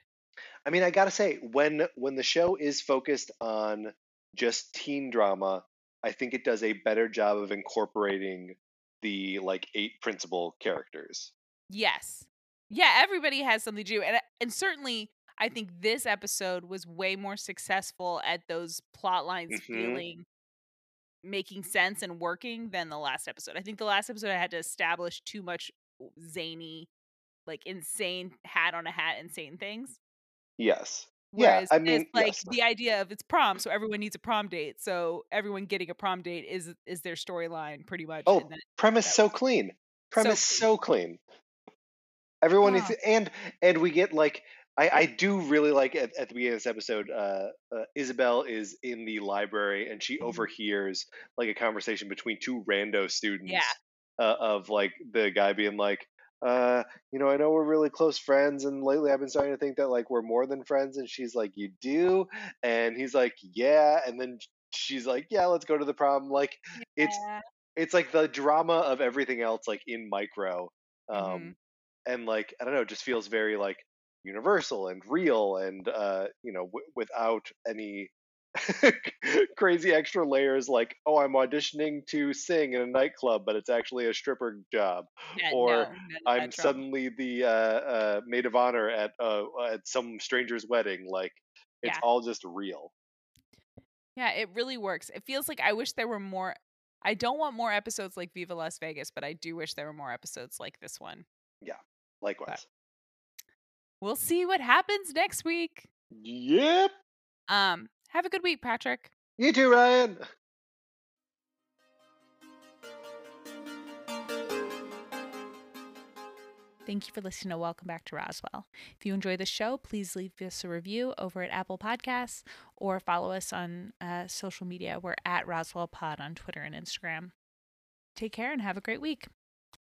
S2: I mean, I gotta say, when when the show is focused on just teen drama, I think it does a better job of incorporating the like eight principal characters.
S1: Yes. Yeah, everybody has something to do. And and certainly I think this episode was way more successful at those plot lines
S2: Mhm.
S1: feeling making sense and working than the last episode. I think the last episode I had to establish too much zany, like insane hat on a hat insane things.
S2: Yes. Yeah, I mean,
S1: like
S2: yes.
S1: the idea of it's prom, so everyone needs a prom date. So everyone getting a prom date is is their storyline pretty much.
S2: Oh,
S1: then
S2: premise so clean.
S1: so
S2: Premise
S1: clean.
S2: so clean. Everyone is,
S1: Ah.
S2: and and we get like I I do really like at, at the beginning of this episode. Uh, uh, Isabel is in the library and she
S1: Mhm.
S2: overhears like a conversation between two rando students.
S1: Yeah.
S2: Uh, of like the guy being like, uh, you know, I know we're really close friends, and lately I've been starting to think that like we're more than friends. And she's like, you do, and he's like, yeah, and then she's like, yeah, let's go to the prom. Like it's
S1: Yeah.
S2: it's like the drama of everything else like in micro um
S1: Mhm.
S2: and like i don't know it just feels very like universal and real and uh you know w- without any crazy extra layers like oh i'm auditioning to sing in a nightclub but it's actually a stripper job
S1: Yeah,
S2: or
S1: no,
S2: i'm suddenly the uh, uh maid of honor at uh at some stranger's wedding like it's
S1: Yeah.
S2: all just real
S1: Yeah, it really works. It feels like I wish there were more. I don't want more episodes like Viva Las Vegas, but I do wish there were more episodes like this one. Yeah.
S2: Likewise
S1: We'll see what happens next week.
S2: yep
S1: Um, have a good week, Patrick.
S2: you too ryan
S1: Thank you for listening to Welcome Back to Roswell. If you enjoy the show, please leave us a review over at Apple Podcasts or follow us on uh, social media. We're at Roswell Pod on Twitter and Instagram. Take care and have a great week.